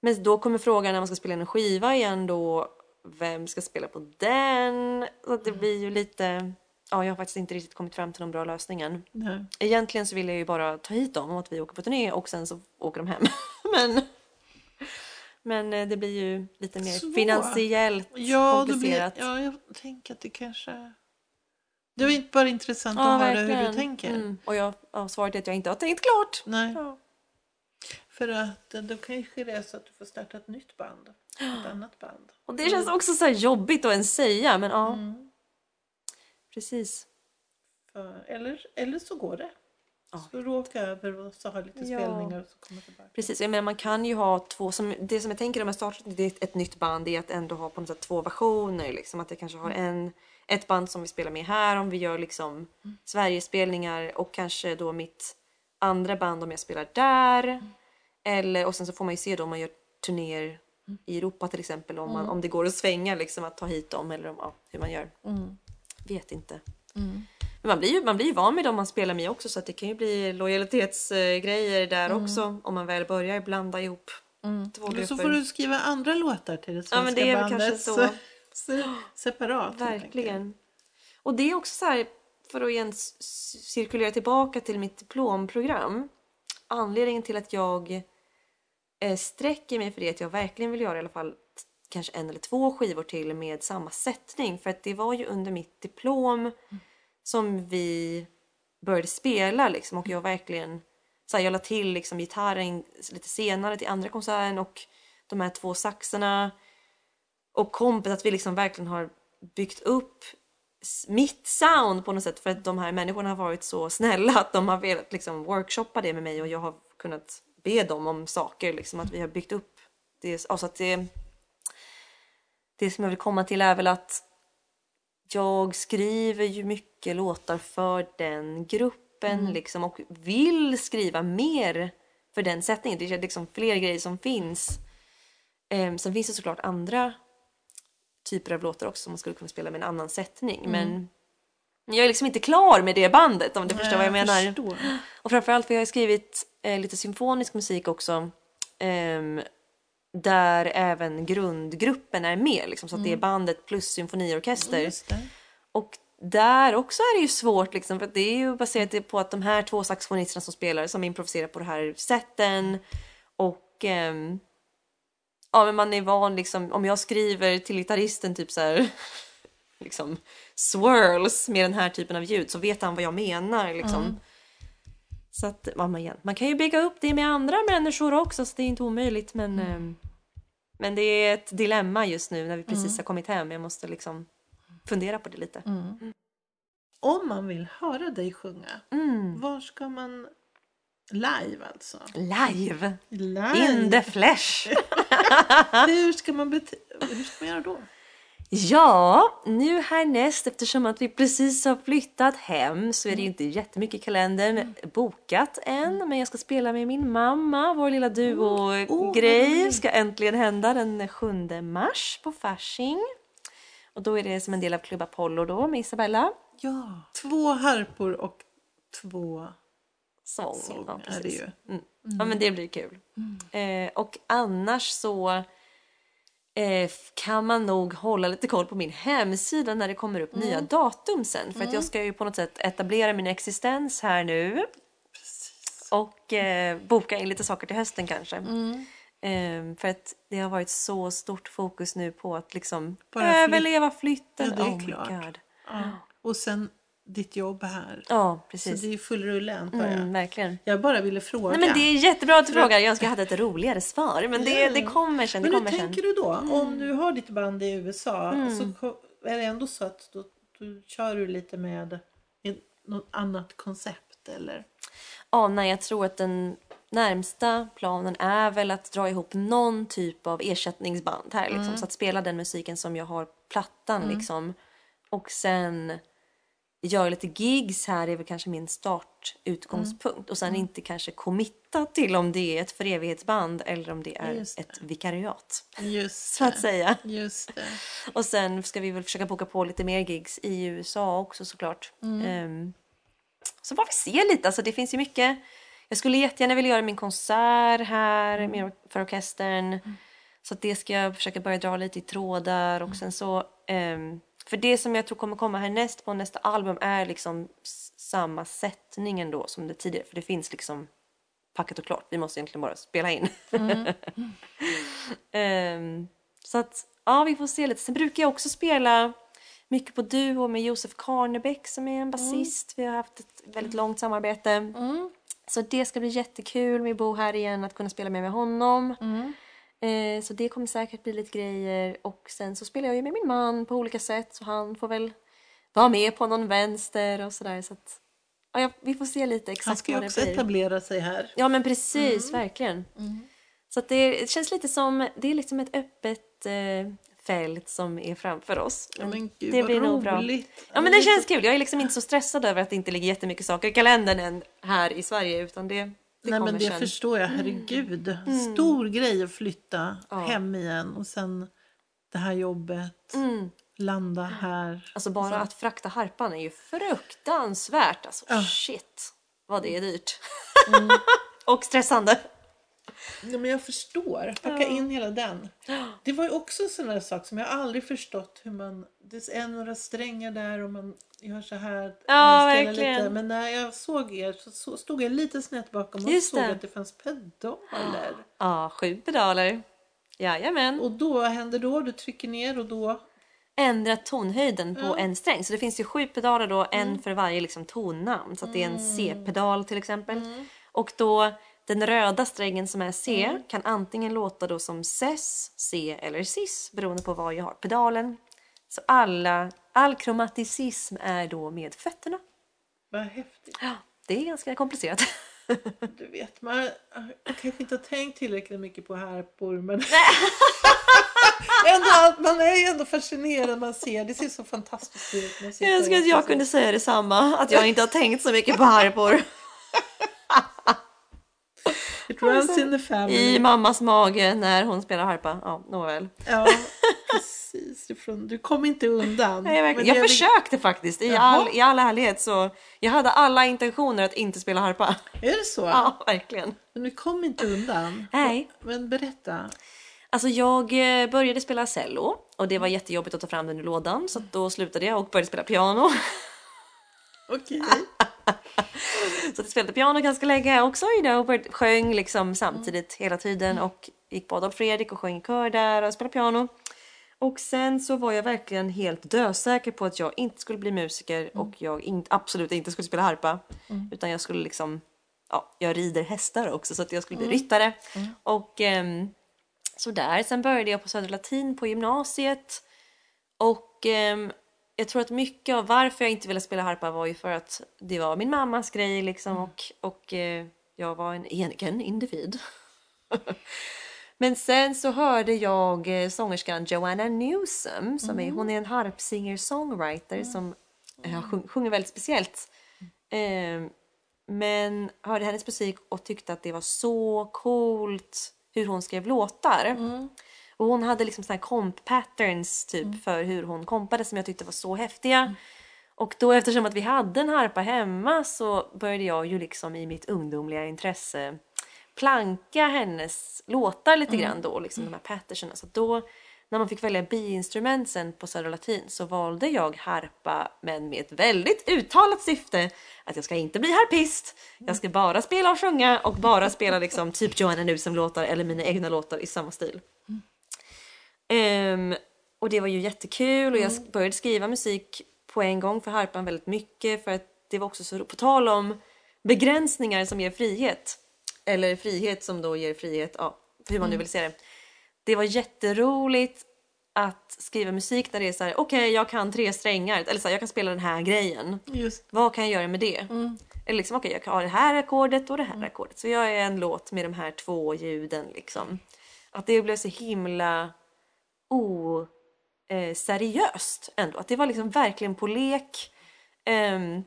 Men då kommer frågan när man ska spela en skiva igen då vem ska spela på den? Så att det blir ju lite Ja, jag har faktiskt inte riktigt kommit fram till någon bra lösning än. Nej. Egentligen så vill jag ju bara ta hit dem och att vi åker på turné och sen så åker de hem. (laughs) men, men eh, det blir ju lite mer Svårt. finansiellt Ja, det blir, komplicerat. ja, jag tänker att det kanske... Det inte bara intressant Ja, att höra hur du verkligen. tänker. Mm. Och jag, ja, svaret är att jag inte har tänkt klart. Nej, Ja. för att eh, då kanske det är så att du får starta ett nytt band. Ett (gasps) annat band. Och det känns också så här jobbigt att ens säga men ja. Mm. Precis. Eller, eller så går det. Ja. Så du åker över och så har lite Ja. spelningar och så kommer tillbaka. Precis, jag menar man kan ju ha två, som, det som jag tänker om jag startar ett, ett nytt band är att ändå ha på något sätt två versioner. Liksom, att jag kanske har en, ett band som vi spelar med här om vi gör liksom Sverigespelningar och kanske då mitt andra band om jag spelar där. Eller, och sen så får man ju se då om man gör turnéer i Europa till exempel om, man, om det går att svänga liksom att ta hit dem eller om, ja, hur man gör. Mm. Vet inte. Men man blir ju man blir ju van med dem man spelar med också så att det kan ju bli lojalitetsgrejer där också om man väl börjar blanda ihop två Eller grupper. så får du skriva andra låtar till det svenska Ja, men det är bandet. kanske så. så separat. Verkligen. Och det är också så här, för att igen cirkulera tillbaka till mitt diplomprogram. Anledningen till att jag eh, sträcker mig för det att jag verkligen vill göra i alla fall kanske en eller två skivor till med samma sättning. För att det var ju under mitt diplom som vi började spela liksom och jag verkligen så här, jag la till liksom gitarren lite senare till andra konserten och de här två saxarna och kompet att vi liksom verkligen har byggt upp mitt sound på något sätt för att de här människorna har varit så snälla att de har velat liksom workshoppa det med mig och jag har kunnat be dem om saker liksom att vi har byggt upp det. Alltså att det, det som jag vill komma till är väl att jag skriver ju mycket låtar för den gruppen liksom och vill skriva mer för den sättningen. Det är liksom fler grejer som finns. Um, sen finns det såklart andra typer av låtar också som man skulle kunna spela med en annan sättning. Men jag är liksom inte klar med det bandet om du förstår vad jag menar. förstår. Och framförallt för jag har skrivit eh, lite symfonisk musik också. ehm, där även grundgruppen är med. Liksom, så att det är bandet plus symfoniorkester. Och där också är det ju svårt liksom för det är ju baserat på att de här två saxofonisterna som spelar som improviserar på det här sätten och ehm, ja men man är van liksom om jag skriver till gitarristen typ så här (laughs) liksom swirls med den här typen av ljud så vet han vad jag menar liksom. Så att man, man, man kan ju bygga upp det med andra människor också så det är inte omöjligt men ehm, men det är ett dilemma just nu när vi precis har kommit hem. Jag måste liksom fundera på det lite. Om man vill höra dig sjunga, Mm. var ska man... Live alltså? Live! Live? In the flesh! (laughs) Hur ska man bete... Hur ska man göra då? Ja, nu härnäst eftersom att vi precis har flyttat hem så är det ju inte jättemycket i kalendern bokat än. Men jag ska spela med min mamma, vår lilla duo-grej roligt. ska äntligen hända den 7 mars på Fasching. Och då är det som en del av Club Apollo då med Isabella. Ja. Två harpor och två Sång. sång ja, det precis. ju. Mm. Ja men det blir kul. Eh, och annars så eh, kan man nog hålla lite koll på min hemsida när det kommer upp nya datum sen. För att jag ska ju på något sätt etablera min existens här nu. Och eh, boka in lite saker till hösten kanske. Eh, för att det har varit så stort fokus nu på att liksom Bara överleva flytten. Ja, det är oh klart. Ja. Och sen ditt jobb här. Ja, Så precis. det är full rulle antar jag. Mm, verkligen. Jag bara ville fråga. Nej, men det är jättebra att du frågar. Jag önskar jag hade ett roligare svar. Men det, Ja. det kommer sen. Det Men hur kommer sen. tänker du då? Om du har ditt band i USA Mm. så ko- är det ändå så att då, då kör du lite med ett- något annat koncept eller? Ja, nej, jag tror att den närmsta planen är väl att dra ihop någon typ av ersättningsband här. Liksom, Så att spela den musiken som jag har plattan liksom. Och sen göra lite gigs här är väl kanske min startutgångspunkt. Och sen inte kanske committa till om det är ett för evighetsband eller om det är det. ett vikariat. Just Så att säga. Just det. Och sen ska vi väl försöka boka på lite mer gigs i USA också såklart. Mm. Ehm, så får vi se lite, alltså det finns ju mycket. Jag skulle jättegärna vilja göra min konsert här Mm. för orkestern. Så att det ska jag försöka börja dra lite i trådar och sen så ehm, för det som jag tror kommer komma härnäst på nästa album är liksom samma sättning ändå som det tidigare. För det finns liksom packat och klart. Vi måste egentligen bara spela in. (laughs) Ehm, så att ja, vi får se lite. Sen brukar jag också spela mycket på duo med Josef Karnebäck som är en basist. Vi har haft ett väldigt långt samarbete. Så det ska bli jättekul med Bo här igen, att kunna spela med, med honom. Eh, så det kommer säkert bli lite grejer. Och sen så spelar jag ju med min man på olika sätt så han får väl vara med på någon vänster och sådär. Så att, ja, vi får se lite Han exakt ska ju vad det också blir. etablera sig här. Ja men precis, verkligen. Så att det, det känns lite som, det är liksom ett öppet eh, fält som är framför oss. Ja, men gud, det vad blir nog bra. Ja men det känns kul, jag är liksom inte så stressad över att det inte ligger jättemycket saker i kalendern än här i Sverige utan det, det Nej men det sen. Mm. förstår jag, herregud. Stor grej att flytta hem igen och sen det här jobbet, landa här. Alltså bara att frakta harpan är ju fruktansvärt alltså. Shit vad det är dyrt. (laughs) Och stressande. Ja, men jag förstår. Packa in hela den. Det var ju också en sån där sak som jag aldrig förstått hur man... Det är några strängar där och man gör så här. Ja, verkligen. Lite. Men när jag såg er så, så stod jag lite snett bakom och Just såg det. att det fanns pedaler. Ja, sju pedaler. Jajamän. Och då, vad händer då? Du trycker ner och då... ändra tonhöjden på en sträng. Så det finns ju sju pedaler då, en Mm. för varje liksom tonnamn. Så att det är en C-pedal till exempel. Och då den röda strängen som är C Mm. kan antingen låta då som Cs, C eller Cis beroende på var jag har pedalen. Så alla, all kromaticism är då med fötterna. Vad häftigt. Ja, det är ganska komplicerat. (laughs) Du vet, man jag kanske inte har tänkt tillräckligt mycket på harpor men (laughs) (laughs) ändå, man är ju ändå fascinerad man ser, det ser så fantastiskt ut. Jag önskar att jag kunde säga detsamma, att jag inte har tänkt så mycket på harpor. It runs in the family. I mammas mage när hon spelar harpa. Ja, nåväl. Ja, (laughs) precis. Du kom inte undan. Nej, jag, jag försökte faktiskt, i all, i all ärlighet. Så jag hade alla intentioner att inte spela harpa. Är det så? (laughs) Ja, verkligen. Men du kom inte undan. Nej. Men berätta. Alltså jag eh, började spela cello Och det var jättejobbigt att ta fram den ur lådan så då slutade jag och började spela piano. Okej. (laughs) (laughs) Så jag spelade piano ganska länge också you know, och sjöng liksom samtidigt hela tiden och gick på Adolf Fredrik och sjöng i kör där och spelade piano. Och sen så var jag verkligen helt dösäker på att jag inte skulle bli musiker och jag in, absolut inte skulle spela harpa. Utan jag skulle liksom, ja, jag rider hästar också så att jag skulle bli ryttare. Och ehm, så där. Sen började jag på Södra Latin på gymnasiet. Och ehm, jag tror att mycket av varför jag inte ville spela harpa var ju för att det var min mammas grej liksom och, och eh, jag var en egen individ. (laughs) Men sen så hörde jag eh, sångerskan Joanna Newsom, som är, hon är en harpsinger-songwriter som eh, sjung, sjunger väldigt speciellt. Eh, men hörde hennes musik och tyckte att det var så coolt hur hon skrev låtar. Och hon hade liksom såna här comp patterns typ för hur hon kompade som jag tyckte var så häftiga. Och då eftersom att vi hade en harpa hemma så började jag ju liksom i mitt ungdomliga intresse planka hennes låtar lite grann då, liksom de här patterserna. Så då när man fick välja biinstrument sen på Södra Latin så valde jag harpa men med ett väldigt uttalat syfte att jag ska inte bli harpist. Jag ska bara spela och sjunga och bara spela liksom typ Joanna Newsom-låtar eller mina egna låtar i samma stil. Ehm, och det var ju jättekul och jag sk- började skriva musik på en gång för harpan väldigt mycket för att det var också så, på tal om begränsningar som ger frihet. Eller frihet som då ger frihet, ja, hur man nu vill se det. Det var jätteroligt att skriva musik där det är så här: okej jag kan tre strängar, eller så här, jag kan spela den här grejen. Just Vad kan jag göra med det? Eller liksom, okej jag kan ha det här ackordet och det här ackordet. Så jag är en låt med de här två ljuden liksom. Att det blev så himla oseriöst ändå. Att det var liksom verkligen på lek. Ehm,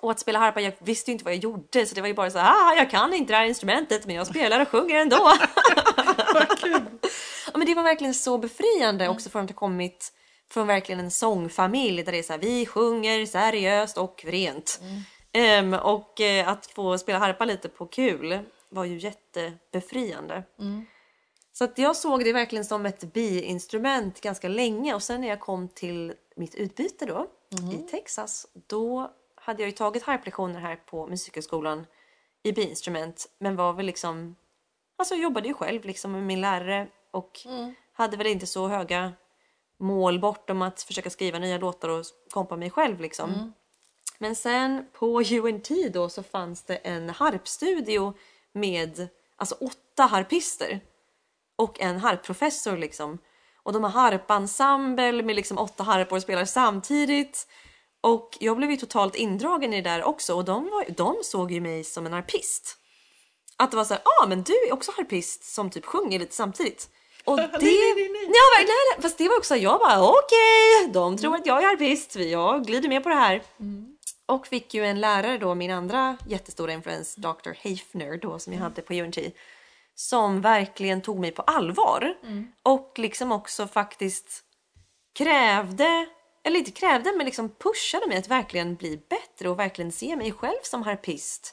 och att spela harpa, jag visste ju inte vad jag gjorde så det var ju bara så här, ah, jag kan inte det här instrumentet men jag spelar och sjunger ändå. (laughs) Ja, men det var verkligen så befriande också för att ha kommit från verkligen en sångfamilj där det är så här, vi sjunger seriöst och rent. Ehm, och eh, att få spela harpa lite på kul var ju jättebefriande. Så att jag såg det verkligen som ett biinstrument ganska länge och sen när jag kom till mitt utbyte då i Texas då hade jag ju tagit harplektioner här på musikhögskolan i biinstrument men var väl liksom Alltså jag jobbade ju själv liksom med min lärare och hade väl inte så höga mål bortom att försöka skriva nya låtar och kompa mig själv liksom. Men sen på (laughs) UNT då så fanns det en harpstudio med alltså åtta harpister och en harpprofessor liksom. Och de har harpensemble med liksom åtta harpor och spelar samtidigt. Och jag blev ju totalt indragen i det där också och de, var, de såg ju mig som en harpist. Att det var så här, ah men du är också harpist som typ sjunger lite samtidigt. Och (laughs) det... nej, nej, nej, nej. Ja, verkligen, fast det var också, jag bara okej, de tror att jag är harpist, jag glider med på det här. Och fick ju en lärare då, min andra jättestora influens, Dr. Hafner då som jag hade på UNT. Som verkligen tog mig på allvar. Och liksom också faktiskt krävde, eller inte krävde men liksom pushade mig att verkligen bli bättre och verkligen se mig själv som harpist.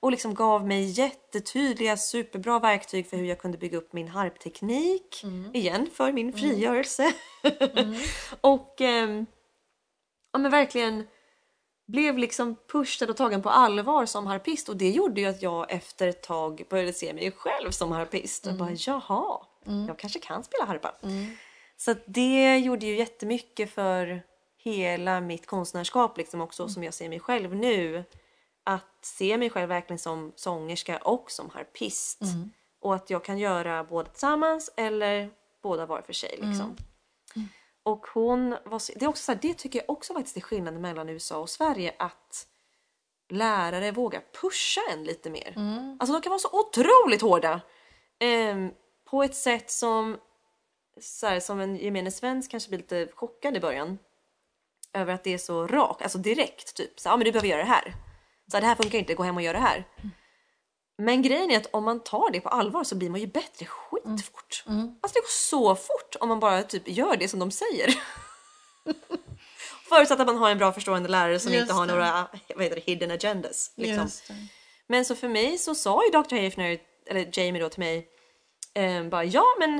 Och liksom gav mig jättetydliga superbra verktyg för hur jag kunde bygga upp min harpteknik. Igen för min frigörelse. (laughs) och ehm, ja, men verkligen blev liksom pushad och tagen på allvar som harpist och det gjorde ju att jag efter ett tag började se mig själv som harpist och bara jaha, jag kanske kan spela harpa. Så att det gjorde ju jättemycket för hela mitt konstnärskap liksom också som jag ser mig själv nu. Att se mig själv verkligen som sångerska och som harpist. Och att jag kan göra båda tillsammans eller båda var för sig liksom. Och hon var det, är också så här, det tycker jag också faktiskt är skillnaden mellan USA och Sverige. Att lärare vågar pusha en lite mer. Alltså de kan vara så otroligt hårda. ehm, på ett sätt som, så här, som en gemene svensk kanske blir lite chockad i början. Över att det är så rakt, alltså direkt. Typ så ah, men du behöver göra det här. Så här, det här funkar inte, gå hem och gör det här. Men grejen är att om man tar det på allvar så blir man ju bättre skitfort. Alltså det går så fort om man bara typ gör det som de säger. (laughs) Förutsatt att man har en bra förstående lärare som Just inte har det. några vad heter det, hidden agendas. Liksom. Men så för mig så sa ju Dr. Hafner, eller Jamie då till mig, eh, bara ja men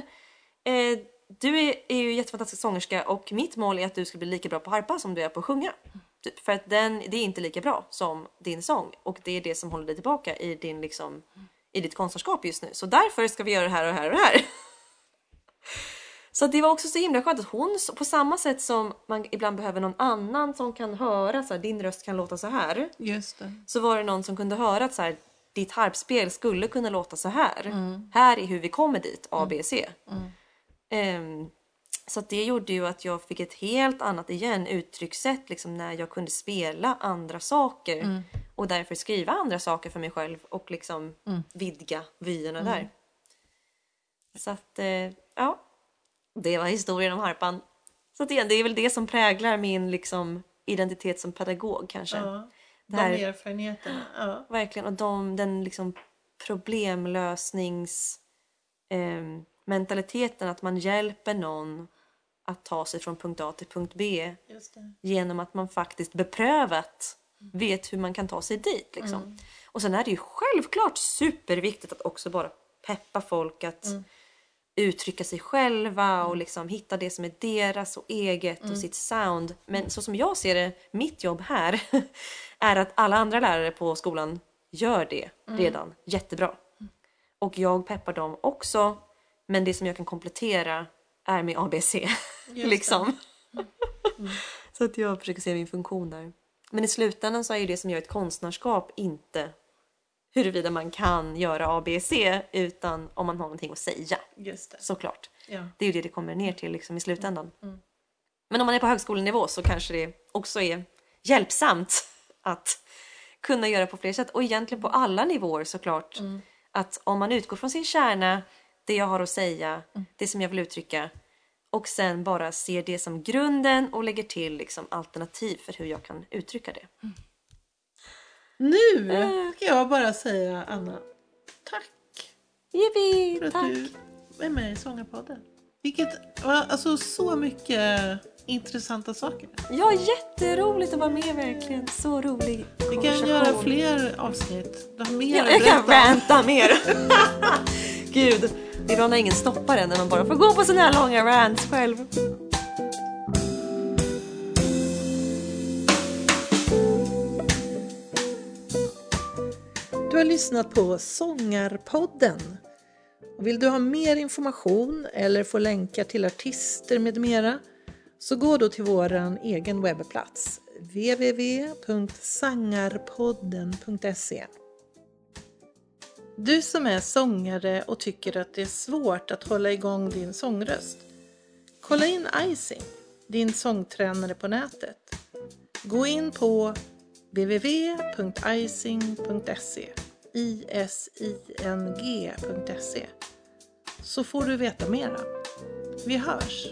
eh, du är, är ju jättefantastisk sångerska och mitt mål är att du ska bli lika bra på harpa som du är på att sjunga. Typ, för att den, det är inte lika bra som din sång och det är det som håller dig tillbaka i, din, liksom, i ditt konstnärskap just nu. Så därför ska vi göra det här och det här och det här. Så det var också så himla skönt att hon, på samma sätt som man ibland behöver någon annan som kan höra så här, din röst kan låta så här. Just det. Så var det någon som kunde höra att så här, ditt harpspel skulle kunna låta så här. Här är hur vi kommer dit, A, B, C. Ehm, så det gjorde ju att jag fick ett helt annat igen uttryckssätt liksom, när jag kunde spela andra saker och därför skriva andra saker för mig själv och liksom vidga vyerna där. Så att, eh, ja. Det var historien om harpan. Så att igen, det är väl det som präglar min liksom, identitet som pedagog kanske. Ja. De här- erfarenheterna. Ja. Verkligen. Och de, den liksom problemlösnings ehm, mentaliteten att man hjälper någon att ta sig från punkt A till punkt B genom att man faktiskt beprövat vet hur man kan ta sig dit. Liksom. Och sen är det ju självklart superviktigt att också bara peppa folk att uttrycka sig själva och liksom hitta det som är deras och eget och sitt sound. Men så som jag ser det, mitt jobb här (laughs) är att alla andra lärare på skolan gör det redan jättebra. Och jag peppar dem också. Men det som jag kan komplettera är med ABC. liksom. Så att jag försöker se min funktion där. Men i slutändan så är ju det som gör ett konstnärskap inte huruvida man kan göra ABC utan om man har någonting att säga. Just det. Såklart. Ja. Det är ju det det kommer ner till liksom, i slutändan. Men om man är på högskolenivå så kanske det också är hjälpsamt att kunna göra på fler sätt. Och egentligen på alla nivåer såklart. Att om man utgår från sin kärna, det jag har att säga, det som jag vill uttrycka och sen bara ser det som grunden och lägger till liksom alternativ för hur jag kan uttrycka det. Nu ska jag bara säga Anna, tack Jippi! för att Tack! du är med i Sångarpodden. Vilket, alltså så mycket intressanta saker. Ja, jätteroligt att vara med verkligen. Så rolig Vi kan göra fler avsnitt. Du har mer Ja, att jag kan ranta mer. (laughs) Gud, Ibland har när ingen stoppar en när man bara får gå på såna här långa rants själv. Du har lyssnat på Sångarpodden. Vill du ha mer information eller få länkar till artister med mera så gå då till vår egen webbplats www.sangarpodden.se du som är sångare och tycker att det är svårt att hålla igång din sångröst Kolla in Icing, din sångtränare på nätet. Gå in på www.icing.se ising.se så får du veta mera. Vi hörs!